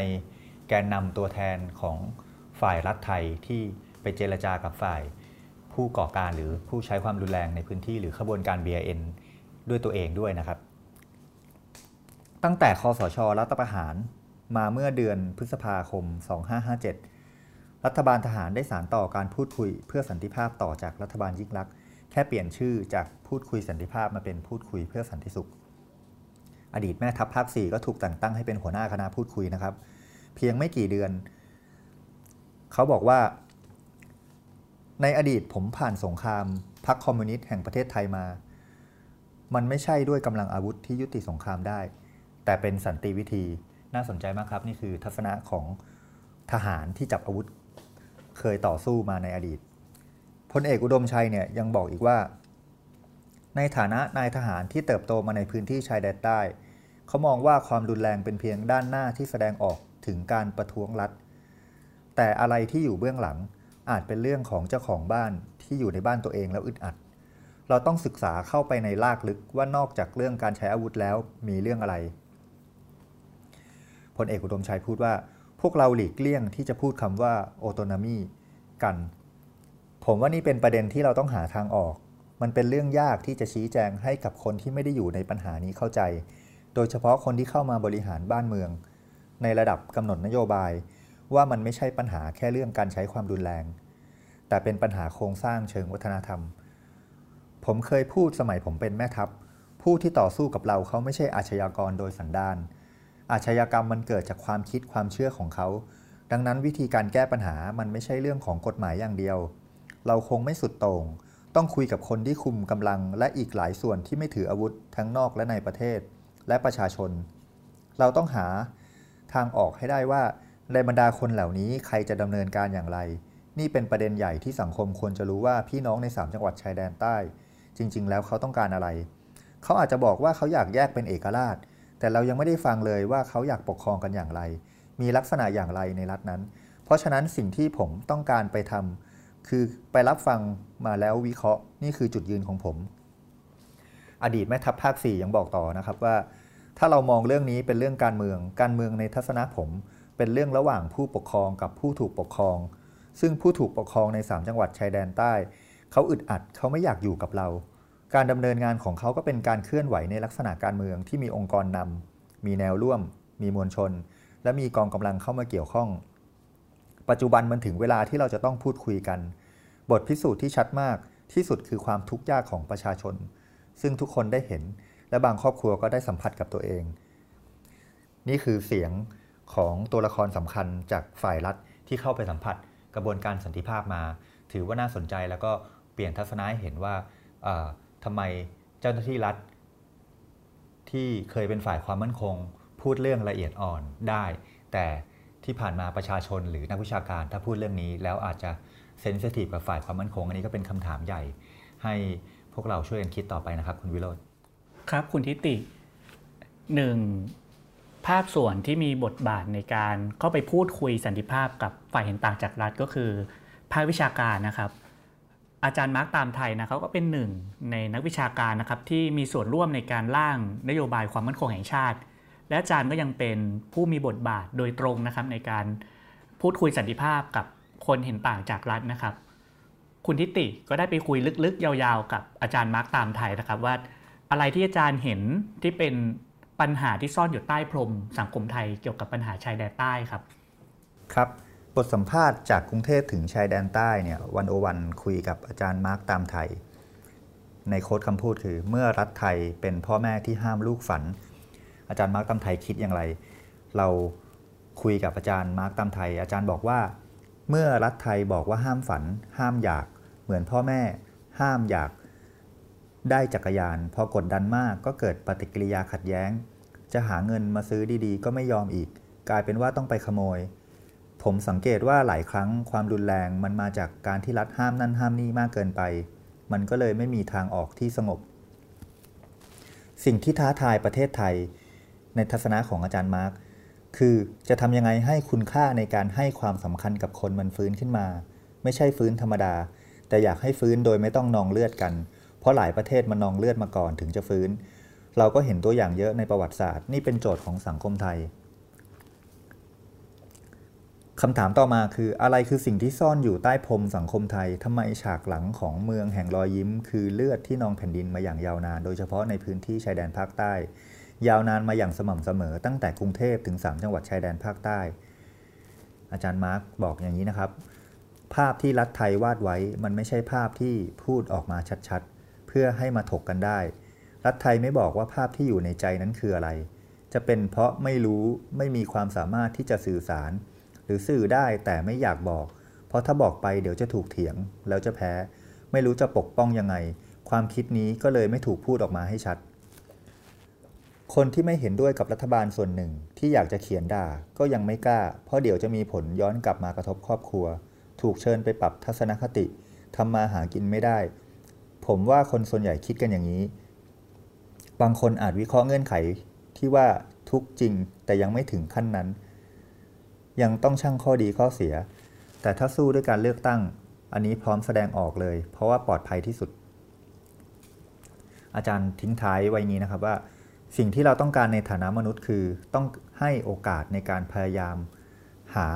[SPEAKER 3] แกนนำตัวแทนของฝ่ายรัฐไทยที่ไปเจรจากับฝ่าย ผู้ก่อการหรือผู้ใช้ความรุนแรงในพื้นที่หรือขบวนการ BIN ด้วยตัวเองด้วยนะครับ ตั้งแต่คอสชรัฐประหารมาเมื่อเดือนพฤษภาคม 2557 รัฐบาลทหารได้สารต่อการพูดคุยเพื่อสันติภาพต่อจากรัฐบาลยิ่งลักษณ์แค่เปลี่ยนชื่อจากพูดคุยสันติภาพมาเป็นพูดคุยเพื่อสันติสุข อดีตแม่ทัพภาค 4 ก็ถูกแต่งตั้งให้เป็นหัวหน้าคณะพูดคุยนะครับ เพียงไม่กี่เดือน เขาบอกว่า ในอดีตผมผ่านสงครามพรรคคอมมิวนิสต์แห่งประเทศไทยมา มันไม่ใช่ด้วยกำลังอาวุธที่ยุติสงครามได้ แต่เป็นสันติวิธีน่าสนใจมากครับนี่คือทัศนะของทหารที่จับอาวุธเคยต่อสู้มาในอดีตพลเอกอุดมชัยเนี่ยยังบอกอีกว่า ในฐานะนายทหารที่เติบโตมาในพื้นที่ชายแดนใต้ เขามองว่าความรุนแรงเป็นเพียงด้านหน้าที่แสดงออกถึงการประท้วงรัฐ แต่อะไรที่อยู่เบื้องหลัง อาจเป็นเรื่องของเจ้าของบ้านที่อยู่ในบ้านตัวเองแล้วอึดอัด เราต้องศึกษาเข้าไปในลากลึกว่านอกจากเรื่องการใช้อาวุธแล้วมีเรื่องอะไรพลเอกอุดมชัยพูดว่า พวกเราหลีกเลี่ยงที่จะพูดคำว่าโอโตนามีกัน ผมว่านี่เป็นประเด็นที่เราต้องหาทางออก มันเป็นเรื่องยากที่จะชี้แจงให้กับคนที่ไม่ได้อยู่ในปัญหานี้เข้าใจ โดยเฉพาะคนที่เข้ามาบริหารบ้านเมือง ในระดับกำหนดนโยบาย ว่ามันไม่ใช่ปัญหาแค่เรื่องการใช้ความรุนแรง แต่เป็นปัญหาโครงสร้างเชิงวัฒนธรรม ผมเคยพูดสมัยผมเป็นแม่ทัพ ผู้ที่ต่อสู้กับเราเขาไม่ใช่อาชญากรโดยสันดาน อาชญากรรมมันเกิดจากความคิดความเชื่อของเขา ดังนั้นวิธีการแก้ปัญหามันไม่ใช่เรื่องของกฎหมายอย่างเดียว เราคงไม่สุดโต่ง ต้องคุยกับคนที่คุมกำลัง และอีกหลายส่วนที่ไม่ถืออาวุธทั้งนอกและในประเทศ และประชาชน เราต้องหาทางออกให้ได้ว่า ในบรรดาคนเหล่านี้ใครจะดำเนินการอย่างไร นี่เป็นประเด็นใหญ่ที่สังคมควรจะรู้ว่าพี่น้องใน 3 จังหวัดชายแดนใต้ จริง ๆ แล้วเขาต้องการอะไร เขาอาจจะบอกว่าเขาอยากแยกเป็นเอกราช แต่เรายังไม่ได้ฟังเลยว่าเขาอยากปกครองกันอย่างไร มีลักษณะอย่างไรในรัฐนั้น เพราะฉะนั้นสิ่งที่ผมต้องการไปทำคือไปรับฟังมาแล้ววิเคราะห์นี่คือจุดยืนของผม อดีตแม่ทัพภาค 4 ยังบอกต่อนะครับว่า ถ้าเรามองเรื่องนี้เป็นเรื่องการเมือง การเมืองในทัศนะผม เป็นเรื่องระหว่างผู้ปกครองกับผู้ถูกปกครอง ซึ่งผู้ถูกปกครองใน 3 จังหวัดชายแดนใต้ เขาอึดอัดเขาไม่อยากอยู่กับเรา การดำเนินงานของเขาก็เป็นการเคลื่อนไหวในลักษณะการเมืองที่มีองค์กรนำมีแนวร่วม มีมวลชน และมีกองกำลังเข้ามาเกี่ยวข้อง ปัจจุบันมันถึงเวลาที่เราจะต้องพูดคุยกัน บทพิสูจน์ที่ชัดมากที่สุดคือความทุกข์ยากของประชาชน ซึ่งทุกคนได้เห็นและบางครอบครัวก็ได้สัมผัสกับตัวเอง นี่คือเสียง ของตัวละครสำคัญจากฝ่ายรัฐที่เข้าไปสัมผัสกระบวนการสันติภาพมา ถือว่าน่าสนใจแล้วก็เปลี่ยนทัศนะให้เห็นว่าทำไมเจ้าหน้าที่รัฐ ที่เคยเป็นฝ่ายความมั่นคง พูดเรื่องละเอียดอ่อนได้ แต่ที่ผ่านมาประชาชนหรือนักวิชาการถ้าพูดเรื่องนี้ แล้วอาจจะเซนซิทีฟกับฝ่ายความมั่นคง อันนี้ก็เป็นคำถามใหญ่ ให้พวกเราช่วยกันคิดต่อไปนะครับ คุณวิโรธ
[SPEAKER 2] ครับคุณทิติหนึ่ง ภาคส่วนที่มีบทบาทในการเข้าไปพูดคุยสันติภาพกับฝ่ายเห็นต่างจากรัฐก็คือ ภาควิชาการนะครับ อาจารย์มาร์กตามไทยนะเขาก็เป็นหนึ่งในนักวิชาการนะครับที่มีส่วนร่วมในการร่างนโยบายความมั่นคงแห่งชาติ และอาจารย์ก็ยังเป็นผู้มีบทบาทโดยตรงนะครับในการพูดคุยสันติภาพกับคนเห็นต่างจากรัฐนะครับ คุณทิติก็ได้ไปคุยลึกๆ ยาวๆ กับอาจารย์มาร์กตามไทยนะครับว่าอะไรที่อาจารย์เห็นที่เป็น ปัญหาที่ซ่อนอยู่ใต้พรมสังคมไทยเกี่ยวกับปัญหาชายแดนใต้ครับ
[SPEAKER 3] ครับ บทสัมภาษณ์จากกรุงเทพถึงชายแดนใต้เนี่ย One-O-One คุยกับอาจารย์มาร์กตามไทย ใน quote คำพูดคือ เมื่อรัฐไทยเป็นพ่อแม่ที่ห้ามลูกฝัน อาจารย์มาร์กตามไทยคิดอย่างไร เราคุยกับอาจารย์มาร์กตามไทย อาจารย์บอกว่า เมื่อรัฐไทยบอกว่าห้ามฝัน ห้ามอยาก เหมือนพ่อแม่ ห้ามอยากได้จักรยาน พอกดดันมากก็เกิดปฏิกิริยาขัดแย้ง จะหาเงินมาซื้อดีๆ ก็ไม่ยอมอีก กลายเป็นว่าต้องไปขโมย ผมสังเกตว่าหลายครั้งความรุนแรงมันมาจากการที่รัฐห้ามนั่นห้ามนี่มากเกินไป มันก็เลยไม่มีทางออกที่สงบ สิ่งที่ท้าทายประเทศไทย ในทัศนะของอาจารย์มาร์กคือจะทำยังไงให้คุณค่าในการให้ความสำคัญกับคนมันฟื้นขึ้นมา ไม่ใช่ฟื้นธรรมดา แต่อยากให้ฟื้นโดยไม่ต้องนองเลือดกัน เพราะหลายประเทศมันนองเลือดมาก่อนถึงจะฟื้น เราก็เห็นตัวอย่างเยอะในประวัติศาสตร์ นี่เป็นโจทย์ของสังคมไทยคำถามต่อมาคืออะไรคือสิ่งที่ซ่อนอยู่ใต้พรมสังคมไทยทำไมฉากหลังของเมืองแห่งรอยยิ้ม คือเลือดที่นองแผ่นดินมาอย่างยาวนาน โดยเฉพาะในพื้นที่ชายแดนภาคใต้ ยาวนานมาอย่างสม่ำเสมอ ตั้งแต่กรุงเทพถึง 3 จังหวัดชายแดนภาคใต้ อาจารย์มาร์กบอกอย่างนี้นะครับ ภาพที่รัฐไทยวาดไว้มันไม่ใช่ภาพที่พูดออกมาชัดๆ เพื่อให้มาถกกันได้ รัฐไทยไม่บอกว่าภาพที่อยู่ในใจนั้นคืออะไร จะเป็นเพราะไม่รู้ไม่มีความสามารถที่จะสื่อสาร หรือสื่อได้แต่ไม่อยากบอก เพราะถ้าบอกไปเดี๋ยวจะถูกเถียง แล้วจะแพ้ ไม่รู้จะปกป้องยังไง ความคิดนี้ก็เลยไม่ถูกพูดออกมาให้ชัด คนที่ไม่เห็นด้วยกับรัฐบาลส่วนหนึ่งที่อยากจะเขียนด่าก็ยังไม่กล้า เพราะเดี๋ยวจะมีผลย้อนกลับมากระทบครอบครัว ถูกเชิญไปปรับทัศนคติทำมาหากินไม่ได้ ผมว่าคนส่วนใหญ่คิดกันอย่างนี้ บางคนอาจวิเคราะห์เงื่อนไขที่ว่าทุกจริงแต่ยังไม่ถึงขั้นนั้น ยังต้องชั่งข้อดีข้อเสีย แต่ถ้าสู้ด้วยการเลือกตั้ง อันนี้พร้อมแสดงออกเลย เพราะว่าปลอดภัยที่สุด อาจารย์ทิ้งท้ายไว้นี้นะครับว่า สิ่งที่เราต้องการในฐานะมนุษย์คือ ต้องให้โอกาสในการพยายาม หา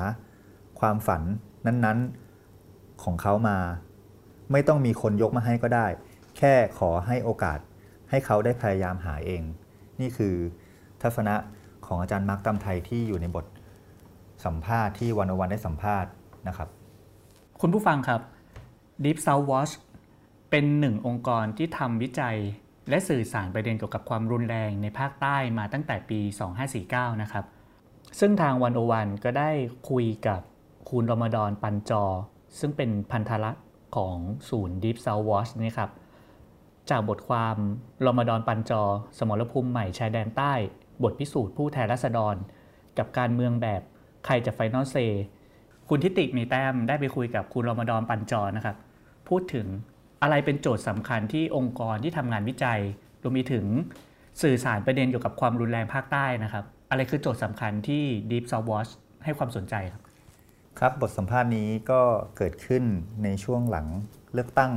[SPEAKER 3] ความฝันนั้นๆของเขามา ไม่ต้องมีคนยกมาให้ก็ได้ แค่ขอให้โอกาส ให้เขาได้พยายามหาเอง นี่คือทัศนะของอาจารย์มาร์กตำไทยที่อยู่ในบทสัมภาษณ์ที่วันวันได้สัมภาษณ์นะครับ
[SPEAKER 2] คุณผู้ฟังครับ Deep South Watch เป็นหนึ่งองค์กรที่ทำวิจัย และสื่อสารประเด็นเกี่ยวกับความรุนแรงในภาคใต้มาตั้งแต่ปี 2549 นะครับ ซึ่งทางวันโอวันก็ได้คุยกับคุณรอมฎอนปันจอ ซึ่งเป็นพันธรักษ์ของศูนย์ Deep South Watch นี่ครับ จากบทความรอมฎอนปันจอ สมรภูมิใหม่ชายแดนใต้ บทพิสูจน์ผู้แทนราษฎร กับการเมืองแบบใครจะไฟนอลเซ คุณทิติมีแต้มได้ไปคุยกับคุณรอมฎอนปันจอนะครับ พูดถึงอะไรเป็นโจทย์สำคัญที่องค์กรที่ทำงานวิจัยรวมไปถึงสื่อสารประเด็นเกี่ยวกับความรุนแรงภาคใต้นะครับ อะไรคือโจทย์สำคัญที่ Deep South Watch ให้ความสนใจครับ
[SPEAKER 3] ครับ บทสัมภาษณ์นี้ก็เกิดขึ้นในช่วงหลังเลือกตั้ง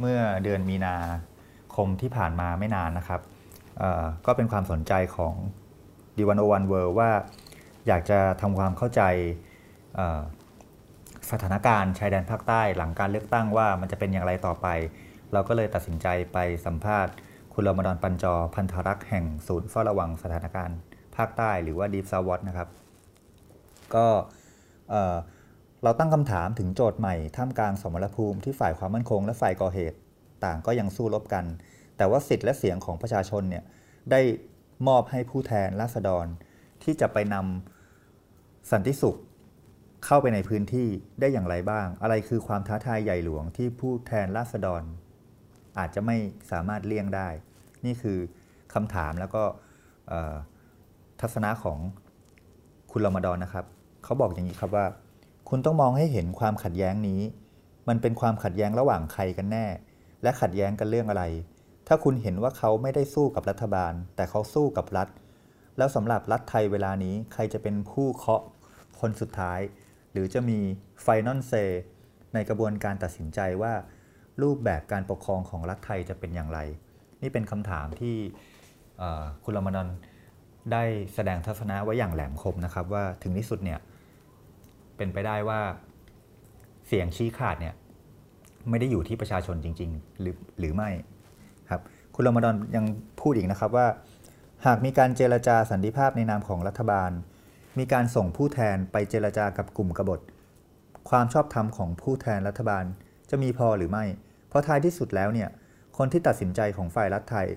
[SPEAKER 3] เมื่อเดือนมีนาคมที่ผ่านมาไม่นานนะครับ ก็เป็นความสนใจของดีวันโอวันเวิร์ว่าอยากจะทำความเข้าใจสถานการณ์ชายแดนภาคใต้หลังการเลือกตั้งว่ามันจะเป็นอย่างไรต่อไป เราก็เลยตัดสินใจไปสัมภาษณ์ คุณรมดอนปัญจอพันธรักษ์แห่งศูนย์เฝ้าระวังสถานการณ์ภาคใต้หรือว่า Deep South Watch นะครับ ก็ เราตั้งคำถามถึงโจทย์ใหม่ท่ามกลางสมรภูมิที่ฝ่ายความมั่นคง และฝ่ายก่อเหตุ ต่างก็ยังสู้รบกัน แต่ว่าสิทธิ์และเสียงของประชาชนเนี่ยได้มอบให้ผู้แทนราษฎร ที่จะไปนำสันติสุขเข้าไปในพื้นที่ได้อย่างไรบ้าง อะไรคือความท้าทายใหญ่หลวงที่ผู้แทนราษฎร อาจจะไม่สามารถเลี่ยงได้ นี่คือคำถามแล้วก็ทัศนะของคุณรมดอนนะครับ เขาบอกอย่างนี้ครับว่า คุณต้องมองให้เห็นความขัดแย้งนี้ มันเป็นความขัดแย้งระหว่างใครกันแน่ และขัดแย้งกันเรื่องอะไร ถ้าคุณเห็นว่าเขาไม่ได้สู้กับรัฐบาล แต่เขาสู้กับรัฐ แล้วสำหรับรัฐไทยเวลานี้ใครจะเป็นผู้เคาะคนสุดท้าย หรือจะมีไฟนอลเซในกระบวนการตัดสินใจว่า รูปแบบการปกครองของรัฐไทยจะเป็นอย่างไร นี่เป็นคำถามที่คุณรมนนได้แสดงทัศนะไว้อย่างแหลมคมนะครับว่าถึงที่สุดเนี่ย เป็นไปได้ว่าเสียงชี้ขาดเนี่ยไม่ได้อยู่ที่ประชาชนจริง ๆ หรือหรือไม่ครับคุณรมดอนยังพูดอีกนะครับว่า หากมีการเจรจาสันติภาพในนามของรัฐบาล มีการส่งผู้แทนไปเจรจากับกลุ่มกบฏ ความชอบธรรมของผู้แทนรัฐบาลจะมีพอหรือไม่ เพราะท้ายที่สุดแล้วเนี่ยคนที่ตัดสินใจของฝ่ายรัฐไทย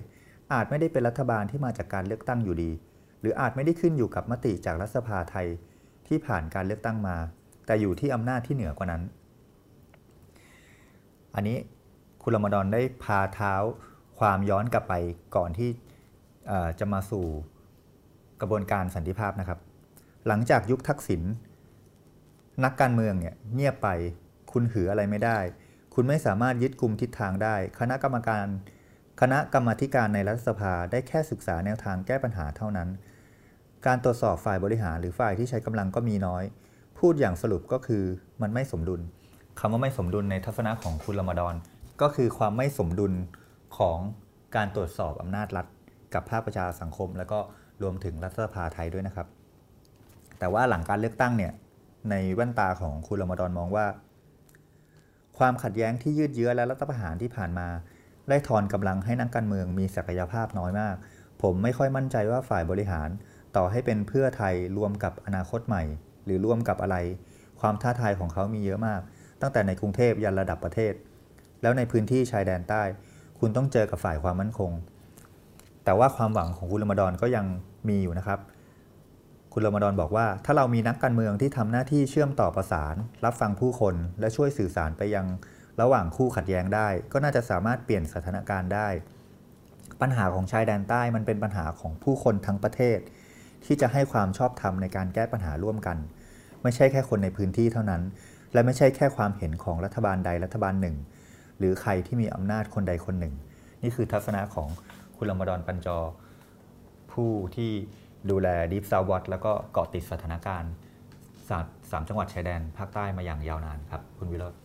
[SPEAKER 3] อาจไม่ได้เป็นรัฐบาลที่มาจากการเลือกตั้งอยู่ดี หรืออาจไม่ได้ขึ้นอยู่กับมติจากรัฐสภาไทย ที่ผ่านการเลือกตั้งมา แต่อยู่ที่อำนาจที่เหนือกว่านั้น อันนี้คุณรมดอนได้พาเท้าความย้อนกลับไปก่อนที่จะมาสู่กระบวนการสันติภาพนะครับ หลังจากยุคทักษิณนักการเมืองเนี่ยเงียบไปคุณหืออะไรไม่ได้ คุณไม่สามารถยึดกลุ่มทิศทางได้ คณะกรรมการ คณะกรรมาธิการในรัฐสภาได้แค่ศึกษาแนวทางแก้ปัญหาเท่านั้น การตรวจสอบฝ่ายบริหารหรือฝ่ายที่ใช้กำลังก็มีน้อย พูดอย่างสรุปก็คือมันไม่สมดุลคำว่าไม่สมดุลในทัศนะของคุณรมดอน ก็คือความไม่สมดุลของการตรวจสอบอำนาจรัฐ กับภาคประชาสังคม แล้วก็รวมถึงรัฐสภาไทยด้วยนะครับ แต่ว่าหลังการเลือกตั้งเนี่ยในแว่นตาของคุณรมดอนมองว่า ความขัดแย้งที่ยืดเยื้อและรัฐประหารที่ผ่านมา ได้ทอนกำลังให้นักการเมืองมีศักยภาพน้อยมาก ผมไม่ค่อยมั่นใจว่าฝ่ายบริหาร ต่อให้เป็นเพื่อไทยรวมกับอนาคตใหม่ หรือร่วมกับอะไร ความท้าทายของเขามีเยอะมาก ตั้งแต่ในกรุงเทพยันระดับประเทศ แล้วในพื้นที่ชายแดนใต้ คุณต้องเจอกับฝ่ายความมั่นคง แต่ว่าความหวังของคุณรมดอนก็ยังมีอยู่นะครับ คุณรมดอนบอกว่า ถ้าเรามีนักการเมืองที่ทำหน้าที่เชื่อมต่อประสาน รับฟังผู้คนและช่วยสื่อสารไปยังระหว่างคู่ขัดแย้งได้ ก็น่าจะสามารถเปลี่ยนสถานการณ์ได้ ปัญหาของชายแดนใต้มันเป็นปัญหาของผู้คนทั้งประเทศ ที่จะให้ความชอบธรรมในการแก้ปัญหาร่วมกัน ไม่ใช่แค่คนในพื้นที่เท่านั้น และไม่ใช่แค่ความเห็นของรัฐบาลใดรัฐบาลหนึ่ง หรือใครที่มีอำนาจคนใดคนหนึ่ง นี่คือทัศนะของคุณลมดอนปัญจอ ผู้ที่ดูแล Deep South Watch แล้วก็เกาะติดสถานการณ์สามสามจังหวัดชายแดนภาคใต้มาอย่างยาวนานครับ คุณวิโรจน์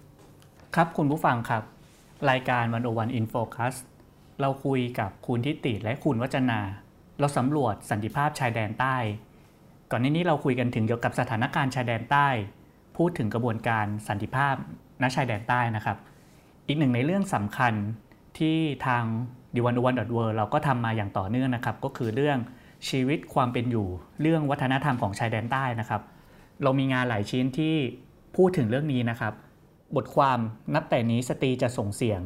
[SPEAKER 2] ครับคุณผู้ฟังครับ รายการ One-O-One In Focus เราคุยกับคุณทิติและคุณวัจนา เราสำรวจสันติภาพชายแดนใต้ ก่อนหน้านี้เราคุยกันถึงเกี่ยวกับสถานการณ์ชายแดนใต้ พูดถึงกระบวนการสันติภาพณชายแดนใต้นะครับ อีกหนึ่งในเรื่องสำคัญที่ทางดิวันวันดอทเวเราก็ทำมาอย่างต่อเนื่องนะครับ ก็คือเรื่องชีวิตความเป็นอยู่เรื่องวัฒนธรรมของชายแดนใต้นะครับ เรามีงานหลายชิ้นที่พูดถึงเรื่องนี้นะครับ บทความนับแต่นี้สตรีจะส่งเสียง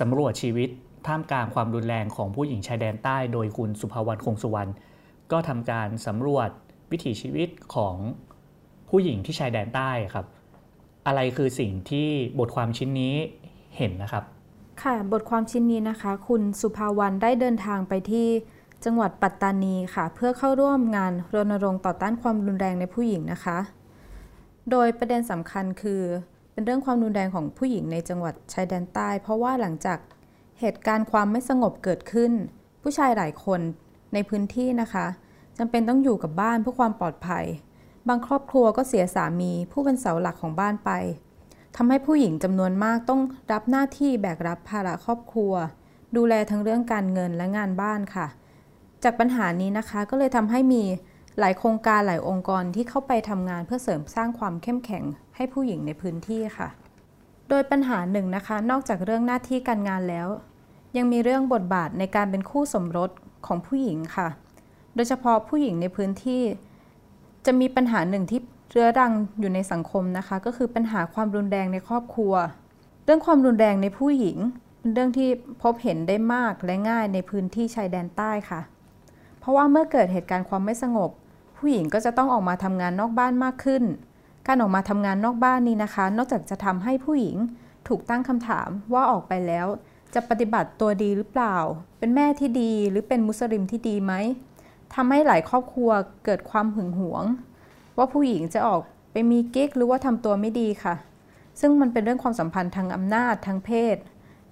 [SPEAKER 2] สำรวจชีวิต ท่ามกลางความรุนแรงของผู้หญิงชายแดนใต้โดยคุณสุภาวรรณคงสุวรรณก็ทำการสำรวจวิถีชีวิตของผู้หญิงที่ชายแดนใต้ครับ อะไรคือสิ่งที่บทความชิ้นนี้เห็นนะครับ
[SPEAKER 4] ค่ะบทความชิ้นนี้นะคะ คุณสุภาวรรณได้เดินทางไปที่จังหวัดปัตตานีค่ะ เพื่อเข้าร่วมงานรณรงค์ต่อต้านความรุนแรงในผู้หญิงนะคะ โดยประเด็นสำคัญคือเป็นเรื่องความรุนแรงของผู้หญิงในจังหวัดชายแดนใต้ เพราะว่าหลังจาก เหตุการณ์ความไม่สงบเกิดขึ้น ผู้ชายหลายคนในพื้นที่นะคะจำเป็นต้องอยู่กับบ้านเพื่อความปลอดภัย บางครอบครัวก็เสียสามีผู้เป็นเสาหลักของบ้านไปทำให้ผู้หญิงจำนวนมากต้องรับหน้าที่แบกรับภาระครอบครัว ดูแลทั้งเรื่องการเงินและงานบ้านค่ะ จากปัญหานี้นะคะก็เลยทำให้มีหลายโครงการหลายองค์กรที่เข้าไปทำงานเพื่อเสริมสร้างความเข้มแข็งให้ผู้หญิงในพื้นที่ค่ะ โดยปัญหาหนึ่งนะคะ นอกจากเรื่องหน้าที่การงานแล้ว ยังมีเรื่องบทบาทในการเป็นคู่สมรสของผู้หญิงค่ะ โดยเฉพาะผู้หญิงในพื้นที่ จะมีปัญหาหนึ่งที่เรื้อรังอยู่ในสังคมนะคะ ก็คือปัญหาความรุนแรงในครอบครัว เรื่องความรุนแรงในผู้หญิงเป็นเรื่องที่พบเห็นได้มากและง่ายในพื้นที่ชายแดนใต้ค่ะ เพราะว่าเมื่อเกิดเหตุการณ์ความไม่สงบ ผู้หญิงก็จะต้องออกมาทำงานนอกบ้านมากขึ้น การออกมาทำงานนอกบ้านนี้นะคะ นอกจากจะทำให้ผู้หญิงถูกตั้งคำถามว่าออกไปแล้ว จะปฏิบัติตัวดีหรือเปล่า เป็นแม่ที่ดีหรือเป็นมุสลิมที่ดีไหมทำให้หลายครอบครัวเกิดความหึงหวง ว่าผู้หญิงจะออกไปมีกิ๊กหรือว่าทำตัวไม่ดีค่ะ ซึ่งมันเป็นเรื่องความสัมพันธ์ทางอำนาจทางเพศ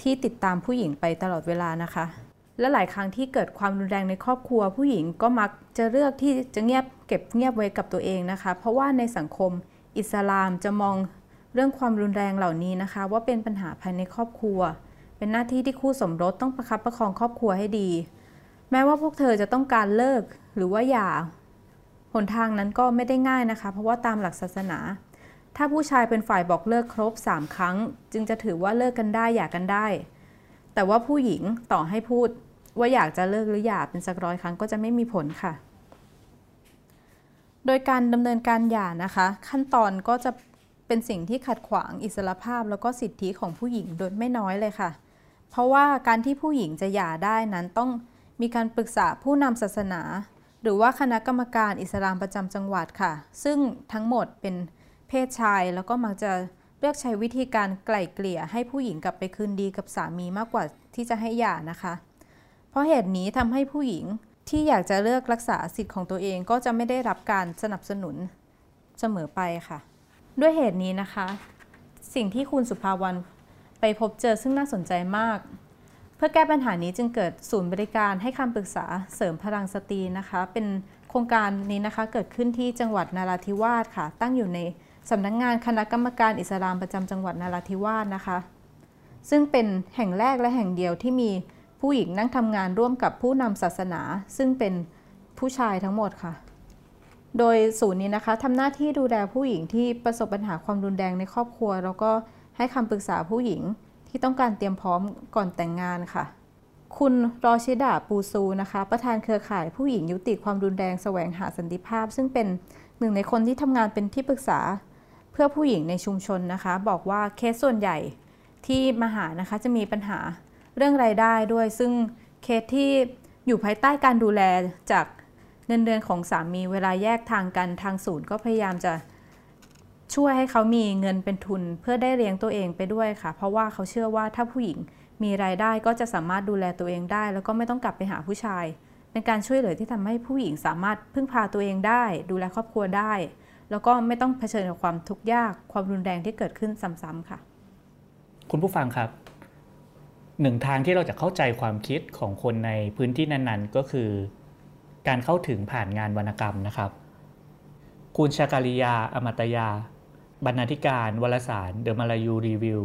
[SPEAKER 4] ที่ติดตามผู้หญิงไปตลอดเวลานะคะ และหลายครั้งที่เกิดความรุนแรงในครอบครัว ผู้หญิงก็มักจะเลือกที่จะเงียบเก็บเงียบไว้กับตัวเองนะคะ เพราะว่าในสังคม อิสลามจะมองเรื่องความรุนแรงเหล่านี้นะคะ ว่าเป็นปัญหาภายในครอบครัว เป็นหน้าที่ที่คู่สมรสต้องประคับประคองครอบครัวให้ดี แม้ว่าพวกเธอจะต้องการเลิกหรือว่าหย่าหนทางนั้นก็ไม่ได้ง่ายนะคะ เพราะว่าตามหลักศาสนา ถ้าผู้ชายเป็นฝ่ายบอกเลิกครบ 3 ครั้ง จึงจะถือว่าเลิกกันได้หย่ากันได้ แต่ว่าผู้หญิงต่อให้พูดว่าอยากจะเลิกหรือหย่าเป็นสักร้อยครั้งก็จะไม่มีผลค่ะ โดยการดำเนินการหย่านะคะ ขั้นตอนก็จะเป็นสิ่งที่ขัดขวางอิสรภาพแล้วก็สิทธิของผู้หญิงโดยไม่น้อยเลยค่ะ เพราะว่าการที่ผู้หญิงจะหย่าได้นั้นต้องมีการปรึกษาผู้นำศาสนา หรือว่าคณะกรรมการอิสลามประจำจังหวัดค่ะ ซึ่งทั้งหมดเป็นเพศชายแล้วก็มักจะเลือกใช้วิธีการไกล่เกลี่ยให้ผู้หญิงกลับไปคืนดีกับสามีมากกว่าที่จะให้หย่านะคะ เพราะเหตุนี้ทำให้ผู้หญิง ที่อยากจะเลือกรักษาสิทธิ์ของตัวเองก็จะไม่ได้รับการสนับสนุนเสมอไปค่ะ ด้วยเหตุนี้นะคะ สิ่งที่คุณสุภาวรรณไปพบเจอซึ่งน่าสนใจมาก เพื่อแก้ปัญหานี้จึงเกิดศูนย์บริการให้คำปรึกษาเสริมพลังสตรีนะคะ เป็นโครงการนี้นะคะเกิดขึ้นที่จังหวัดนาราธิวาสค่ะ ตั้งอยู่ในสำนักงงานคณะกรรมการอิสลามประจำจังหวัดนาราธิวาสนะคะ ซึ่งเป็นแห่งแรกและแห่งเดียวที่มี ผู้หญิงนั่งทำงานร่วมกับผู้นำศาสนา ซึ่งเป็นผู้ชายทั้งหมดค่ะ โดยศูนย์นี้นะคะทำหน้าที่ดูแลผู้หญิงที่ประสบปัญหาความรุนแรงในครอบครัว แล้วก็ให้คำปรึกษาผู้หญิงที่ต้องการเตรียมพร้อมก่อนแต่งงานค่ะ คุณรอชิดาปูซูนะคะ ประธานเครือข่ายผู้หญิงยุติความรุนแรงแสวงหาสันติภาพ ซึ่งเป็นหนึ่งในคนที่ทำงานเป็นที่ปรึกษาเพื่อผู้หญิงในชุมชนนะคะ บอกว่าเคสส่วนใหญ่ที่มาหานะคะจะมีปัญหา เรื่องรายได้ด้วยซึ่งเคสที่อยู่ภายใต้การดูแลจากเงินเดือนของสามีเวลาแยกทางกันทางศูนย์ก็พยายามจะช่วยให้เขามีเงินเป็นทุนเพื่อได้เลี้ยงตัวเองไปด้วยค่ะ เพราะว่าเขาเชื่อว่าถ้าผู้หญิงมีรายได้ก็จะสามารถดูแลตัวเองได้ แล้วก็ไม่ต้องกลับไปหาผู้ชาย เป็นการช่วยเหลือที่ทำให้ผู้หญิงสามารถพึ่งพาตัวเองได้ ดูแลครอบครัวได้ แล้วก็ไม่ต้องเผชิญกับความทุกข์ยากความรุนแรงที่เกิดขึ้นซ้ำๆค่ะ
[SPEAKER 2] คุณผู้ฟังครับ หนึ่งทางที่เราจะเข้าใจความคิดของคนในพื้นที่นั้นๆ ก็คือ การเข้าถึงผ่านงานวรรณกรรมนะครับ คุณชาการิยา อมตยา บรรณาธิการวารสารเดอะมาลายูรีวิว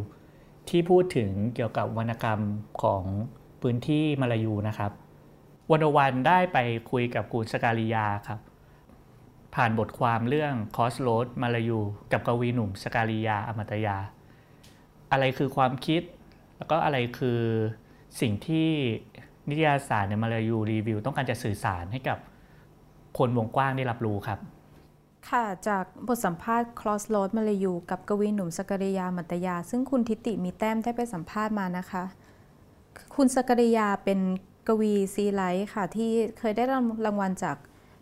[SPEAKER 2] ที่พูดถึงเกี่ยวกับวรรณกรรมของพื้นที่มาลายูนะครับวันวันได้ไปคุยกับคุณสกาลิยาครับ ผ่านบทความเรื่องคอสโรดมาลายู กับกวีหนุ่มสกาลิยาอมตยา อะไรคือความคิด แล้วก็อะไรคือสิ่งที่นิตยสารในมาลายูรีวิว ต้องการจะสื่อสารให้กับคนวงกว้างได้รับรู้ครับ
[SPEAKER 4] ค่ะจากบทสัมภาษณ์ Cross Road มาลยูกับกวีหนุ่มสกริยามัตยา ซึ่งคุณทิติมีแต้มได้ไปสัมภาษณ์มานะคะ คุณซะการีย์ยาเป็นกวีซีไรต์ค่ะ ที่เคยได้รางวัลจาก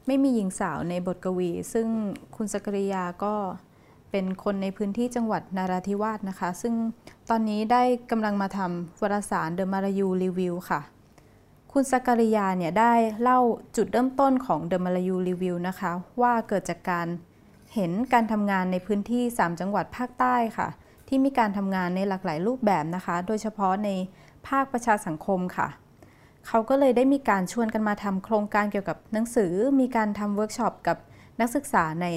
[SPEAKER 4] ไม่มีหญิงสาวในบทกวี ซึ่งคุณซะการีย์ยาก็ เป็นคนในพื้นที่จังหวัดนาราธิวาสนะคะ ซึ่งตอนนี้ได้กำลังมาทำวารสาร The Melayu Review ค่ะ คุณซะการีย์ยาเนี่ยได้เล่าจุดเริ่มต้นของ The Melayu Review นะคะ ว่าเกิดจากการเห็นการทำงานในพื้นที่ 3 จังหวัดภาคใต้ค่ะ ที่มีการทำงานในหลากหลายรูปแบบนะคะ โดยเฉพาะในภาคประชาสังคมค่ะเขาก็เลยได้มีการชวนกันมาทำโครงการเกี่ยวกับหนังสือ มีการทำเวิร์กช็อปกับนักศึกษาใน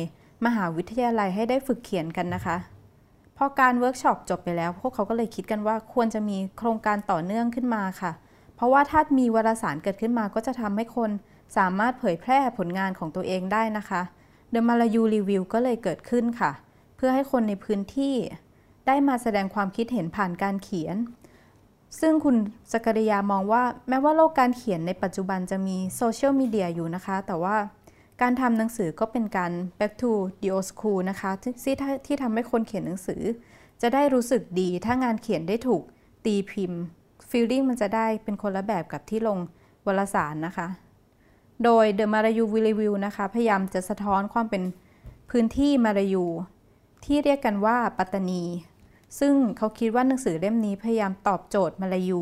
[SPEAKER 4] มหาวิทยาลัยให้ได้ฝึกเขียนกันนะคะพอการเวิร์กช็อปจบไปแล้ว พวกเขาก็เลยคิดกันว่าควรจะมีโครงการต่อเนื่องขึ้นมาค่ะ เพราะว่าถ้ามีวารสารเกิดขึ้นมาก็จะทำให้คนสามารถเผยแพร่ผลงานของตัวเองได้นะคะ The Malayu Review ก็เลยเกิดขึ้นค่ะ เพื่อให้คนในพื้นที่ ได้มาแสดงความคิดเห็นผ่านการเขียน ซึ่งคุณสกริยามองว่าแม้ว่าโลกการเขียนในปัจจุบันจะมีโซเชียลมีเดียอยู่นะคะ แต่ว่า การทำหนังสือก็เป็นการ back to the old school นะคะที่ที่ทำให้คนเขียนหนังสือ จะได้รู้สึกดีถ้างานเขียนได้ถูกตีพิมพ์ฟีลลิ่งมันจะได้เป็นคนละแบบกับที่ลงวารสารนะคะ โดย The Marayu Review นะคะ พยายามจะสะท้อนความเป็นพื้นที่มารายู ที่เรียกกันว่าปัตตานี ซึ่งเขาคิดว่าหนังสือเล่มนี้พยายามตอบโจทย์มาลายู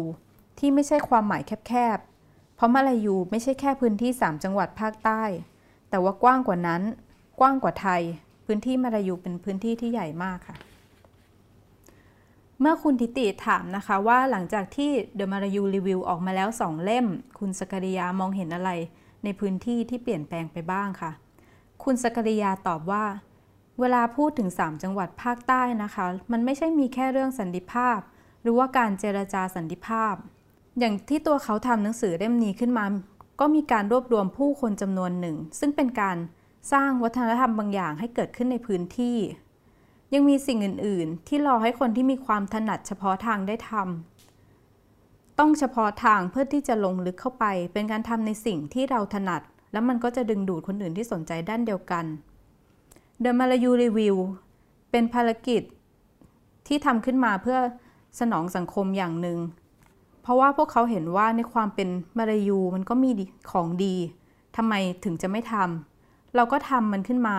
[SPEAKER 4] ที่ไม่ใช่ความหมายแคบๆ เพราะมาลายูไม่ใช่แค่พื้นที่ 3 จังหวัดภาคใต้ แต่ว่ากว้างกว่านั้น กว้างกว่าไทย พื้นที่มาลายูเป็นพื้นที่ที่ใหญ่มากค่ะ เมื่อคุณทิติถามนะคะว่าหลังจากที่ The Marayu Review ออกมาแล้ว 2 เล่ม คุณสกริยามองเห็นอะไร ในพื้นที่ที่เปลี่ยนแปลงไปบ้างค่ะ คุณสกริยาตอบว่า เวลาพูดถึง 3 จังหวัดภาคใต้นะคะ มันไม่ใช่มีแค่เรื่องสันติภาพ หรือว่าการเจรจาสันติภาพ อย่างที่ตัวเขาทำหนังสือเล่มนี้ขึ้นมา ก็มีการรวบรวมผู้คนจำนวนหนึ่ง ซึ่งเป็นการสร้างวัฒนธรรมบางอย่างให้เกิดขึ้นในพื้นที่ ยังมีสิ่งอื่น ๆ ที่รอให้คนที่มีความถนัดเฉพาะทางได้ทำต้องเฉพาะทางเพื่อที่จะลงลึกเข้าไป เป็นการทำในสิ่งที่เราถนัด แล้วมันก็จะดึงดูดคนอื่นที่สนใจด้านเดียวกัน The Malayu Review เป็นภารกิจที่ทำขึ้นมาเพื่อสนองสังคมอย่างหนึ่ง ราะว่าพวกเขาเห็นว่าในความเป็นมาลายูมันก็มีของดีทำไมถึงจะไม่ทำเราก็ทำมันขึ้นมา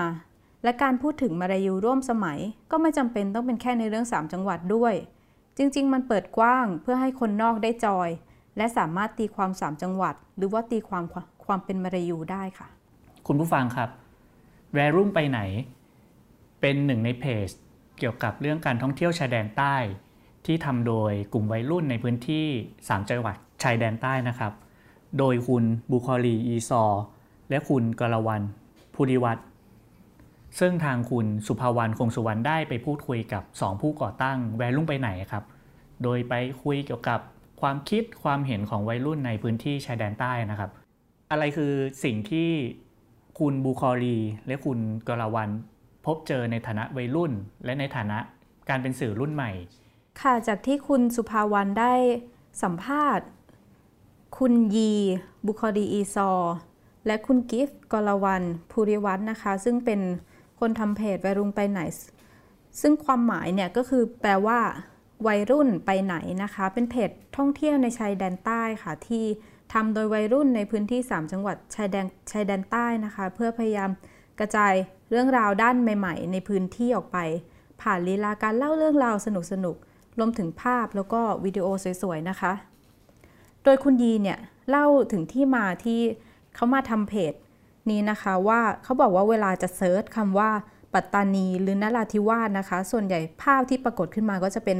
[SPEAKER 4] และการพูดถึงมาลายูร่วมสมัย ก็ไม่จำเป็นต้องเป็นแค่ในเรื่อง 3 จังหวัดด้วย จริง ๆ มันเปิดกว้างเพื่อให้คนนอกได้จอย และสามารถตีความ 3 จังหวัด หรือว่าตีความความเป็นมาลายูได้ค่ะ
[SPEAKER 2] คุณผู้ฟังครับ แวรุ่มไปไหน เป็นหนึ่งในเพจเกี่ยวกับเรื่องการท่องเที่ยวชายแดนใต้ ที่ทำโดยกลุ่มวัยรุ่นในพื้นที่ 3 จังหวัดชายแดนใต้นะครับ โดยคุณบุคอลีอีซอ และคุณกรวันภูริวัตรซึ่งทางคุณสุภาวรรณคงสุวรรณได้ไปพูดคุยกับ 2 ผู้ก่อตั้งแวรุ่งไปไหนครับ โดยไปคุยเกี่ยวกับความคิดความเห็นของวัยรุ่นในพื้นที่ชายแดนใต้นะครับ อะไรคือสิ่งที่คุณบูคอรีและคุณกรวันพบเจอในฐานะวัยรุ่น และในฐานะการเป็นสื่อรุ่นใหม่
[SPEAKER 4] ค่ะ จากที่คุณสุภาวรรณได้สัมภาษณ์ คุณยีบุคอรีอีซอ และคุณกิฟต์กรวันภูริวัฒน์นะคะ ซึ่งเป็นคนทำเพจวัยรุ่งไปไหน ซึ่งความหมายเนี่ยก็คือแปลว่าวัยรุ่นไปไหนนะคะ เป็นเพจท่องเที่ยวในชายแดนใต้ค่ะ ที่ทำโดยวัยรุ่นในพื้นที่ 3 จังหวัดชายแดนชายแดนใต้นะคะ เพื่อพยายามกระจายเรื่องราวด้านใหม่ ๆ ในพื้นที่ออกไป ผ่านลีลาการเล่าเรื่องราวสนุกๆ รวมถึงภาพแล้วก็วิดีโอสวยๆนะคะ โดยคุณยีเนี่ยเล่าถึงที่มาที่เขามาทำเพจนี้นะคะว่าเขาบอกว่าเวลาจะ search คำว่าปัตตานีหรือนราธิวาสนะคะ ส่วนใหญ่ภาพที่ปรากฏขึ้นมาก็จะเป็น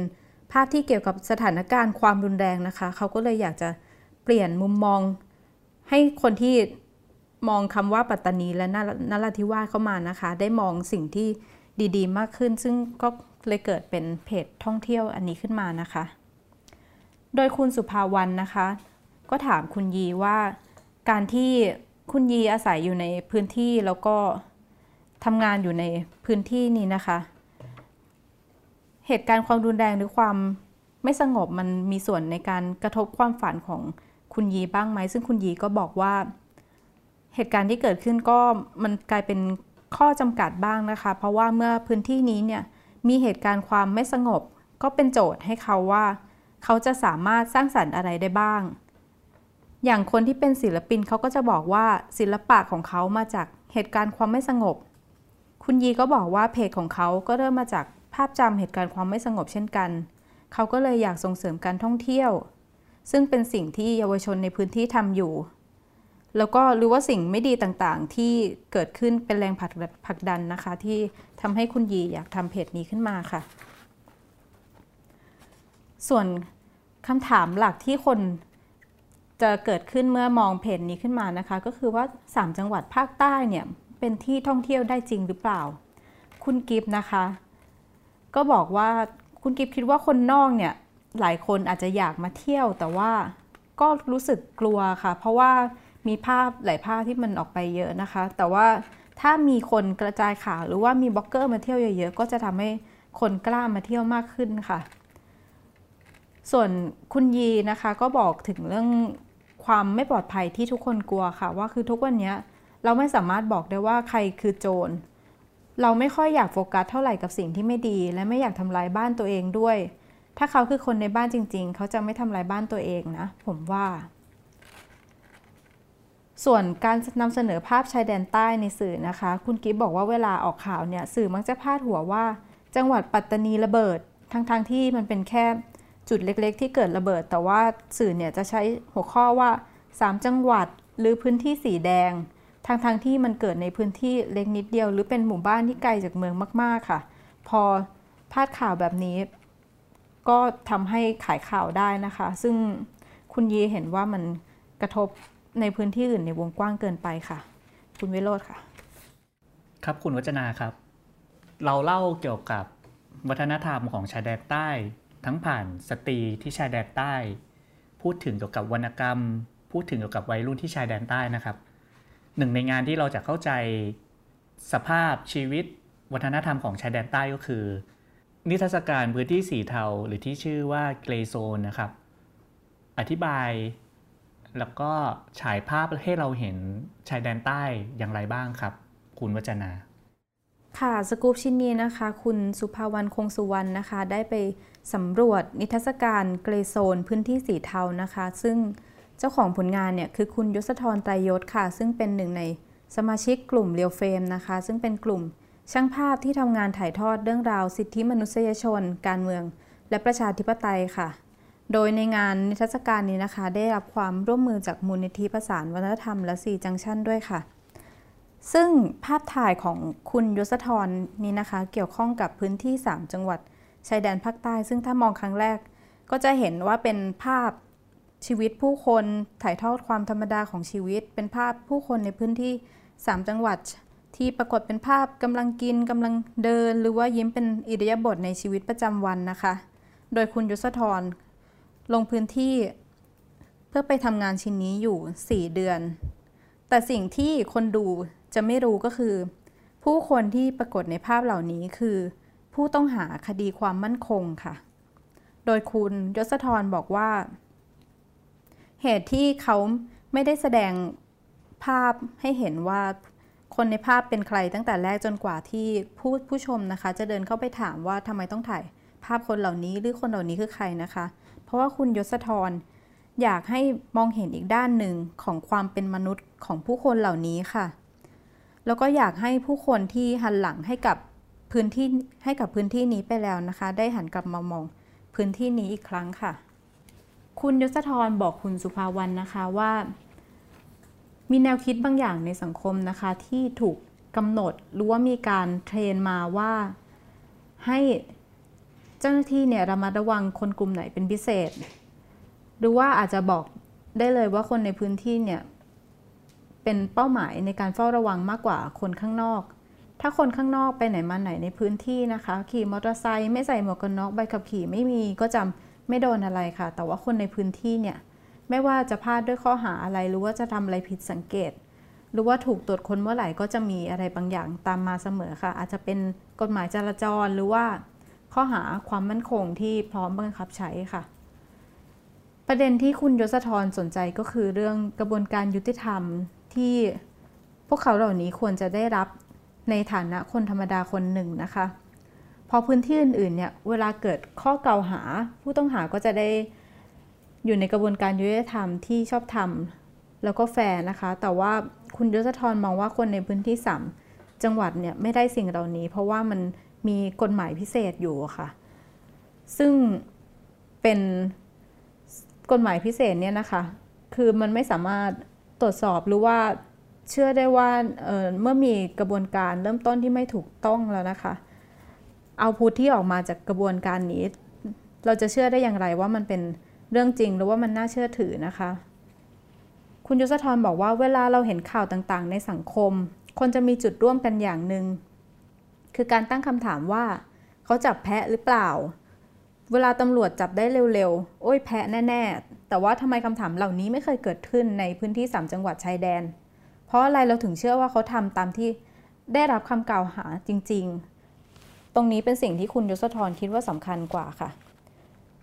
[SPEAKER 4] ภาพที่เกี่ยวกับสถานการณ์ความรุนแรงนะคะ เขาก็เลยอยากจะเปลี่ยนมุมมอง ให้คนที่มองคำว่าปัตตานีและนราธิวาสเข้ามานะคะ ได้มองสิ่งที่ดีๆ มากขึ้น ซึ่งก็ เลยเกิดเป็นเพจท่องเที่ยวอันนี้ขึ้นมานะคะ โดยคุณสุภาวันนะคะ ก็ถามคุณยีว่า การที่คุณยีอาศัยอยู่ในพื้นที่แล้วก็ทำงานอยู่ในพื้นที่นี้นะคะ เหตุการณ์ความรุนแรงหรือความไม่สงบมันมีส่วนในการกระทบความฝันของคุณยีบ้างไหม ซึ่งคุณยีก็บอกว่า เหตุการณ์ที่เกิดขึ้นก็มันกลายเป็นข้อจำกัดบ้างนะคะ เพราะว่าเมื่อพื้นที่นี้เนี่ย มีเหตุการณ์ความไม่สงบ ก็เป็นโจทย์ให้เขาว่า เขาจะสามารถสร้างสรรค์อะไรได้บ้าง อย่างคนที่เป็นศิลปินเขาก็จะบอกว่าศิลปะของเขามาจากเหตุการณ์ความไม่สงบ คุณยีก็บอกว่าเพจของเขาก็เริ่มมาจากภาพจำเหตุการณ์ความไม่สงบเช่นกัน เขาก็เลยอยากส่งเสริมการท่องเที่ยว ซึ่งเป็นสิ่งที่เยาวชนในพื้นที่ทำอยู่ แล้วก็รู้ว่าสิ่งไม่ดีต่างๆ ที่เกิดขึ้นเป็นแรงผลักดันนะคะ ที่ทำให้คุณยีอยากทำเพจนี้ขึ้นมาค่ะ ส่วนคำถามหลักที่คนจะเกิดขึ้นเมื่อมองเพจนี้ขึ้นมานะคะ ก็คือว่า 3 จังหวัดภาคใต้เนี่ยเป็นที่ท่องเที่ยวได้จริงหรือเปล่า คุณกิฟนะคะ ก็บอกว่าคุณกิฟคิดว่าคนนอกเนี่ยหลายคนอาจจะอยากมาเที่ยว แต่ว่าก็รู้สึกกลัวค่ะ เพราะว่า มีภาพหลายภาพที่มันออกไปเยอะนะคะ แต่ว่าถ้ามีคนกระจายข่าวหรือว่ามีบล็อกเกอร์มาเที่ยวเยอะๆ ก็จะทำให้คนกล้ามาเที่ยวมากขึ้นค่ะ ส่วนคุณยีนะคะก็บอกถึงเรื่องความไม่ปลอดภัยที่ทุกคนกลัวค่ะ ว่าคือทุกวันนี้เราไม่สามารถบอกได้ว่าใครคือโจร เราไม่ค่อยอยากโฟกัสเท่าไหร่กับสิ่งที่ไม่ดี และไม่อยากทำลายบ้านตัวเองด้วย ถ้าเขาคือคนในบ้านจริง ๆ เขาจะไม่ทำลายบ้านตัวเองนะ ผมว่า ส่วนการนำเสนอภาพชายแดนใต้ในสื่อนะคะ คุณกิฟบอกว่าเวลาออกข่าวเนี่ยสื่อมักจะพาดหัวว่า จังหวัดปัตตานีระเบิด ทั้งๆทที่มันเป็นแค่จุดเล็กๆ ที่เกิดระเบิด แต่ว่าสื่อเนี่ยจะใช้หัวข้อว่า 3 จังหวัดหรือพื้นที่สีแดงทั้งๆทที่มันเกิดในพื้นที่เล็กนิดเดียว หรือเป็นหมู่บ้านที่ไกลจากเมืองมาก ๆค่ะ พอพาดข่าวแบบนี้ ก็ทำให้ขายข่าวได้นะคะ ซึ่งคุณยีเห็นว่ามันกระทบ ในพื้นที่อื่นในวงกว้างเกินไปค่ะ คุณวิโรธค่ะ
[SPEAKER 2] ครับคุณวัจนาครับ เราเล่าเกี่ยวกับวัฒนธรรมของชายแดนใต้ ทั้งผ่านสตรีที่ชายแดนใต้ พูดถึงเกี่ยวกับวรรณกรรม พูดถึงเกี่ยวกับวัยรุ่นที่ชายแดนใต้นะครับ หนึ่งในงานที่เราจะเข้าใจสภาพชีวิตวัฒนธรรมของชายแดนใต้ก็คือ นิทรรศการพื้นที่สีเทาหรือที่ชื่อว่าเกรโซนนะครับ อธิบาย แล้วก็ฉายภาพให้เราเห็นชายแดนใต้อย่างไรบ้างครับ คุณวัจนา
[SPEAKER 4] ค่ะสกูปชิ้นนี้นะคะ คุณสุภาวรรณคงสุวรรณนะคะ ได้ไปสำรวจนิทรรศการเกรโซนพื้นที่สีเทานะคะ ซึ่งเจ้าของผลงานเนี่ยคือคุณยศธรไตรยศค่ะ ซึ่งเป็นหนึ่งในสมาชิกกลุ่มเรียวเฟมนะคะ ซึ่งเป็นกลุ่มช่างภาพที่ทำงานถ่ายทอดเรื่องราวสิทธิมนุษยชน การเมือง และประชาธิปไตยค่ะ โดยในงานนิทรรศการนี้นะคะ ได้รับความร่วมมือจากมูลนิธิประสานวัฒนธรรมและสีจังชั่นด้วยค่ะ ซึ่งภาพถ่ายของคุณยศธรนี้นะคะ เกี่ยวข้องกับพื้นที่ 3 จังหวัดชายแดนภาคใต้ ซึ่งถ้ามองครั้งแรก ก็จะเห็นว่าเป็นภาพชีวิตผู้คนถ่ายทอดความธรรมดาของชีวิต เป็นภาพผู้คนในพื้นที่ 3 จังหวัด ที่ปรากฏเป็นภาพกำลังกินกำลังเดิน หรือว่ายิ้มเป็นอิริยาบถในชีวิตประจำวันนะคะ โดยคุณยศธร ลงพื้นที่เพื่อไปทำงานชิ้นนี้อยู่ 4 เดือน แต่สิ่งที่คนดูจะไม่รู้ก็คือ ผู้คนที่ปรากฏในภาพเหล่านี้คือ ผู้ต้องหาคดีความมั่นคงค่ะ โดยคุณยศธรบอกว่า เหตุที่เขาไม่ได้แสดงภาพให้เห็นว่าคนในภาพเป็นใครตั้งแต่แรกจนกว่าที่ผู้ผู้ชมนะคะ จะเดินเข้าไปถามว่าทำไมต้องถ่ายภาพคนเหล่านี้หรือคนเหล่านี้คือใครนะคะ เพราะว่าคุณยศธรอยากให้มองเห็นอีกด้านหนึ่งของความเป็นมนุษย์ของผู้คนเหล่านี้ค่ะ แล้วก็อยากให้ผู้คนที่หันหลังให้กับพื้นที่ให้กับพื้นที่นี้ไปแล้วนะคะ ได้หันกลับมามองพื้นที่นี้อีกครั้งค่ะ คุณยศธรบอกคุณสุภาวรรณนะคะว่า มีแนวคิดบางอย่างในสังคมนะคะที่ถูกกำหนดหรือว่ามีการเทรนมาว่าให้ เจ้าหน้าที่เนี่ยระมัดระวังคนกลุ่มไหนเป็นพิเศษ หรือว่าอาจจะบอกได้เลยว่าคนในพื้นที่เนี่ยเป็นเป้าหมายในการเฝ้าระวังมากกว่าคนข้างนอก ถ้าคนข้างนอกไปไหนมาไหนในพื้นที่นะคะ ขี่มอเตอร์ไซค์ไม่ใส่หมวกกันน็อกใบขับขี่ไม่มีก็จำไม่โดนอะไรค่ะ แต่ว่าคนในพื้นที่เนี่ยไม่ว่าจะพลาดด้วยข้อหาอะไรหรือว่าจะทำอะไรผิดสังเกต หรือว่าถูกตรวจค้นเมื่อไหร่ก็จะมีอะไรบางอย่างตามมาเสมอค่ะ อาจจะเป็นกฎหมายจราจรหรือว่า ข้อหาความมั่นคงที่พร้อมบังคับใช้ค่ะ ประเด็นที่คุณยศธรสนใจก็คือเรื่องกระบวนการยุติธรรมที่พวกเขาเหล่านี้ควรจะได้รับในฐานะคนธรรมดาคนหนึ่งนะคะพอพื้นที่อื่นๆเนี่ยเวลาเกิดข้อกล่าวหา ผู้ต้องหาก็จะได้อยู่ในกระบวนการยุติธรรมที่ชอบธรรมแล้วก็แฟร์นะคะ แต่ว่าคุณยศธรมองว่าคนในพื้นที่สามจังหวัดเนี่ยไม่ได้สิ่งเหล่านี้ เพราะว่ามัน มีกฎหมายพิเศษอยู่ค่ะ ซึ่งเป็นกฎหมายพิเศษเนี่ยนะคะ คือมันไม่สามารถตรวจสอบหรือว่าเชื่อได้ว่าเเมื่อมีกระบวนการเริ่มต้นที่ไม่ถูกต้องแล้วนะคะ เอาพูดที่ออกมาจากกระบวนการนี้ เราจะเชื่อได้อย่างไรว่ามันเป็นเรื่องจริงหรือว่ามันน่าเชื่อถือนะคะ คุณยศธรบอกว่าเวลาเราเห็นข่าวต่างๆ ในสังคม คนจะมีจุดร่วมกันอย่างหนึ่ง คือการตั้งคำถามว่า เขาจับแพะหรือเปล่า เวลาตำรวจจับได้เร็วๆ โอ้ยแพะแน่ๆ แต่ว่าทำไมคำถามเหล่านี้ไม่เคยเกิดขึ้นในพื้นที่สามจังหวัดชายแดน เพราะอะไรเราถึงเชื่อว่าเขาทำตามที่ได้รับคำกล่าวหาจริงๆ ตรงนี้เป็นสิ่งที่คุณยศธรคิดว่าสำคัญกว่าค่ะ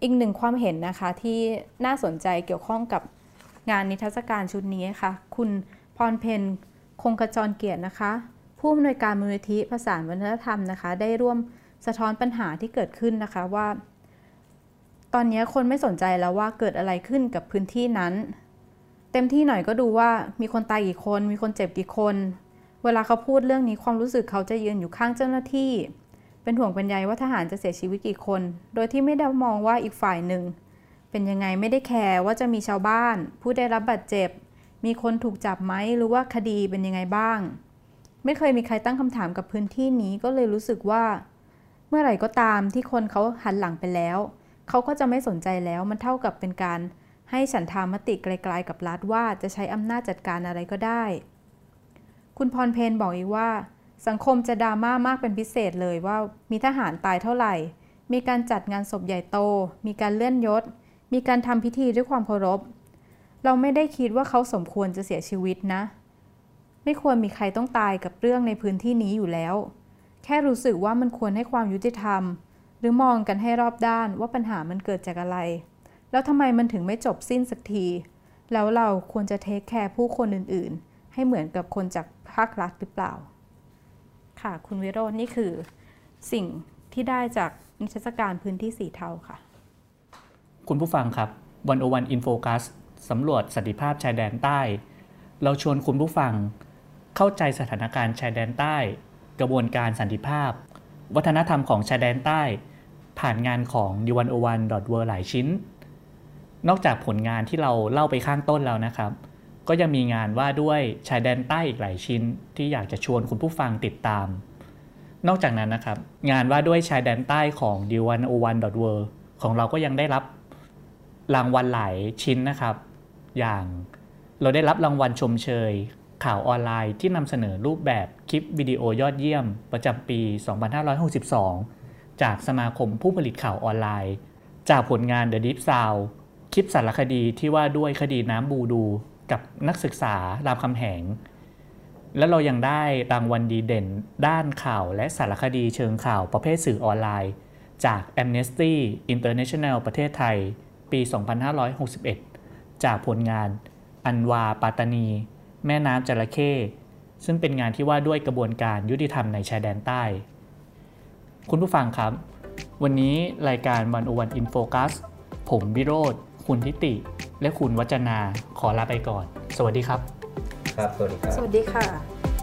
[SPEAKER 4] อีกหนึ่งความเห็นนะคะที่น่าสนใจเกี่ยวข้องกับงานนิทรรศการชุดนี้ค่ะ คุณพรเพนคงกระจรเกียรตินะคะ ผู้อำนวยการมูลนิธิภาษาวัฒนธรรมนะคะ ได้ร่วมสะท้อนปัญหาที่เกิดขึ้นนะคะว่า ตอนนี้คนไม่สนใจแล้วว่าเกิดอะไรขึ้นกับพื้นที่นั้น เต็มที่หน่อยก็ดูว่ามีคนตายกี่คน มีคนเจ็บกี่คน เวลาเขาพูดเรื่องนี้ความรู้สึกเขาจะยืนอยู่ข้างเจ้าหน้าที่ เป็นห่วงเป็นใยว่าทหารจะเสียชีวิตกี่คน โดยที่ไม่ได้มองว่าอีกฝ่ายหนึ่ง เป็นยังไงไม่ได้แคร์ว่าจะมีชาวบ้าน ผู้ได้รับบาดเจ็บ มีคนถูกจับไหมหรือว่าคดีเป็นยังไงบ้าง ไม่เคยมีใครตั้งคำถามกับพื้นที่นี้ก็เลยรู้สึกว่า เมื่อไหร่ก็ตามที่คนเขาหันหลังไปแล้ว เขาก็จะไม่สนใจแล้วมันเท่ากับเป็นการ ให้ฉันทามติไกลๆกับรัฐว่าจะใช้อำนาจจัดการอะไรก็ได้ คุณพรเพนบอกอีกว่า สังคมจะดราม่ามากเป็นพิเศษเลยว่ามีทหารตายเท่าไหร่ มีการจัดงานศพใหญ่โต มีการเลื่อนยศ มีการทำพิธีด้วยความเคารพเราไม่ได้คิดว่าเขาสมควรจะเสียชีวิตนะ ไม่ควรมีใครต้องตายกับเรื่องในพื้นที่นี้อยู่แล้ว แค่รู้สึกว่ามันควรให้ความยุติธรรม หรือมองกันให้รอบด้านว่าปัญหามันเกิดจากอะไร แล้วทำไมมันถึงไม่จบสิ้นสักที แล้วเราควรจะ take care ผู้คนอื่นๆ ให้เหมือนกับคนจากภาครัฐหรือเปล่า ค่ะ คุณวิโรจน์นี่คือสิ่งที่ได้จากนิทรรศการพื้นที่สีเทาค่ะ
[SPEAKER 2] คุณผู้ฟังครับ One-O-One In Focus สำรวจสันติภาพชายแดนใต้ เราชวนคุณผู้ฟัง เข้าใจสถานการณ์ชายแดนใต้ กระบวนการสันติภาพ วัฒนธรรมของชายแดนใต้ ผ่านงานของ d 1 0 1 w o r l d หลายชิ้น นอกจากผลงานที่เราเล่าไปข้างต้นแล้วนะครับ ก็ยังมีงานว่าด้วยชายแดนใต้อีกหลายชิ้น ที่อยากจะชวนคุณผู้ฟังติดตาม นอกจากนั้นนะครับ งานว่าด้วยชายแดนใต้ของ d 1 0 1 w o r l d ของเราก็ยังได้รับรางวัลหลายชิ้นนะครับ อย่างเราได้รับรางวัลชมเชย ข่าวออนไลน์ที่นำเสนอรูปแบบคลิปวิดีโอยอดเยี่ยม ประจำปี 2562 จากสมาคมผู้ผลิตข่าวออนไลน์ จากผลงาน The Deep Sound คลิปสารคดีที่ว่าด้วยคดีน้ำบูดู กับนักศึกษารามคำแหง และเรายังได้รางวัลดีเด่น ด้านข่าวและสารคดีเชิงข่าวประเภทสื่อออนไลน์ จาก Amnesty International ประเทศไทย ปี 2561 จากผลงานอันวาปาตานี แม่น้ำจระเข้ซึ่งเป็นงานที่ว่าด้วยกระบวนการยุติธรรมในชายแดนใต้ คุณผู้ฟังครับ วันนี้รายการวันอวันอินโฟกัสผมวิโรธคุณทิติ และคุณวัจนาขอลาไปก่อน สวัสดีครับ
[SPEAKER 3] ครับ สวัสดีครับ
[SPEAKER 4] สวัสดีค่ะ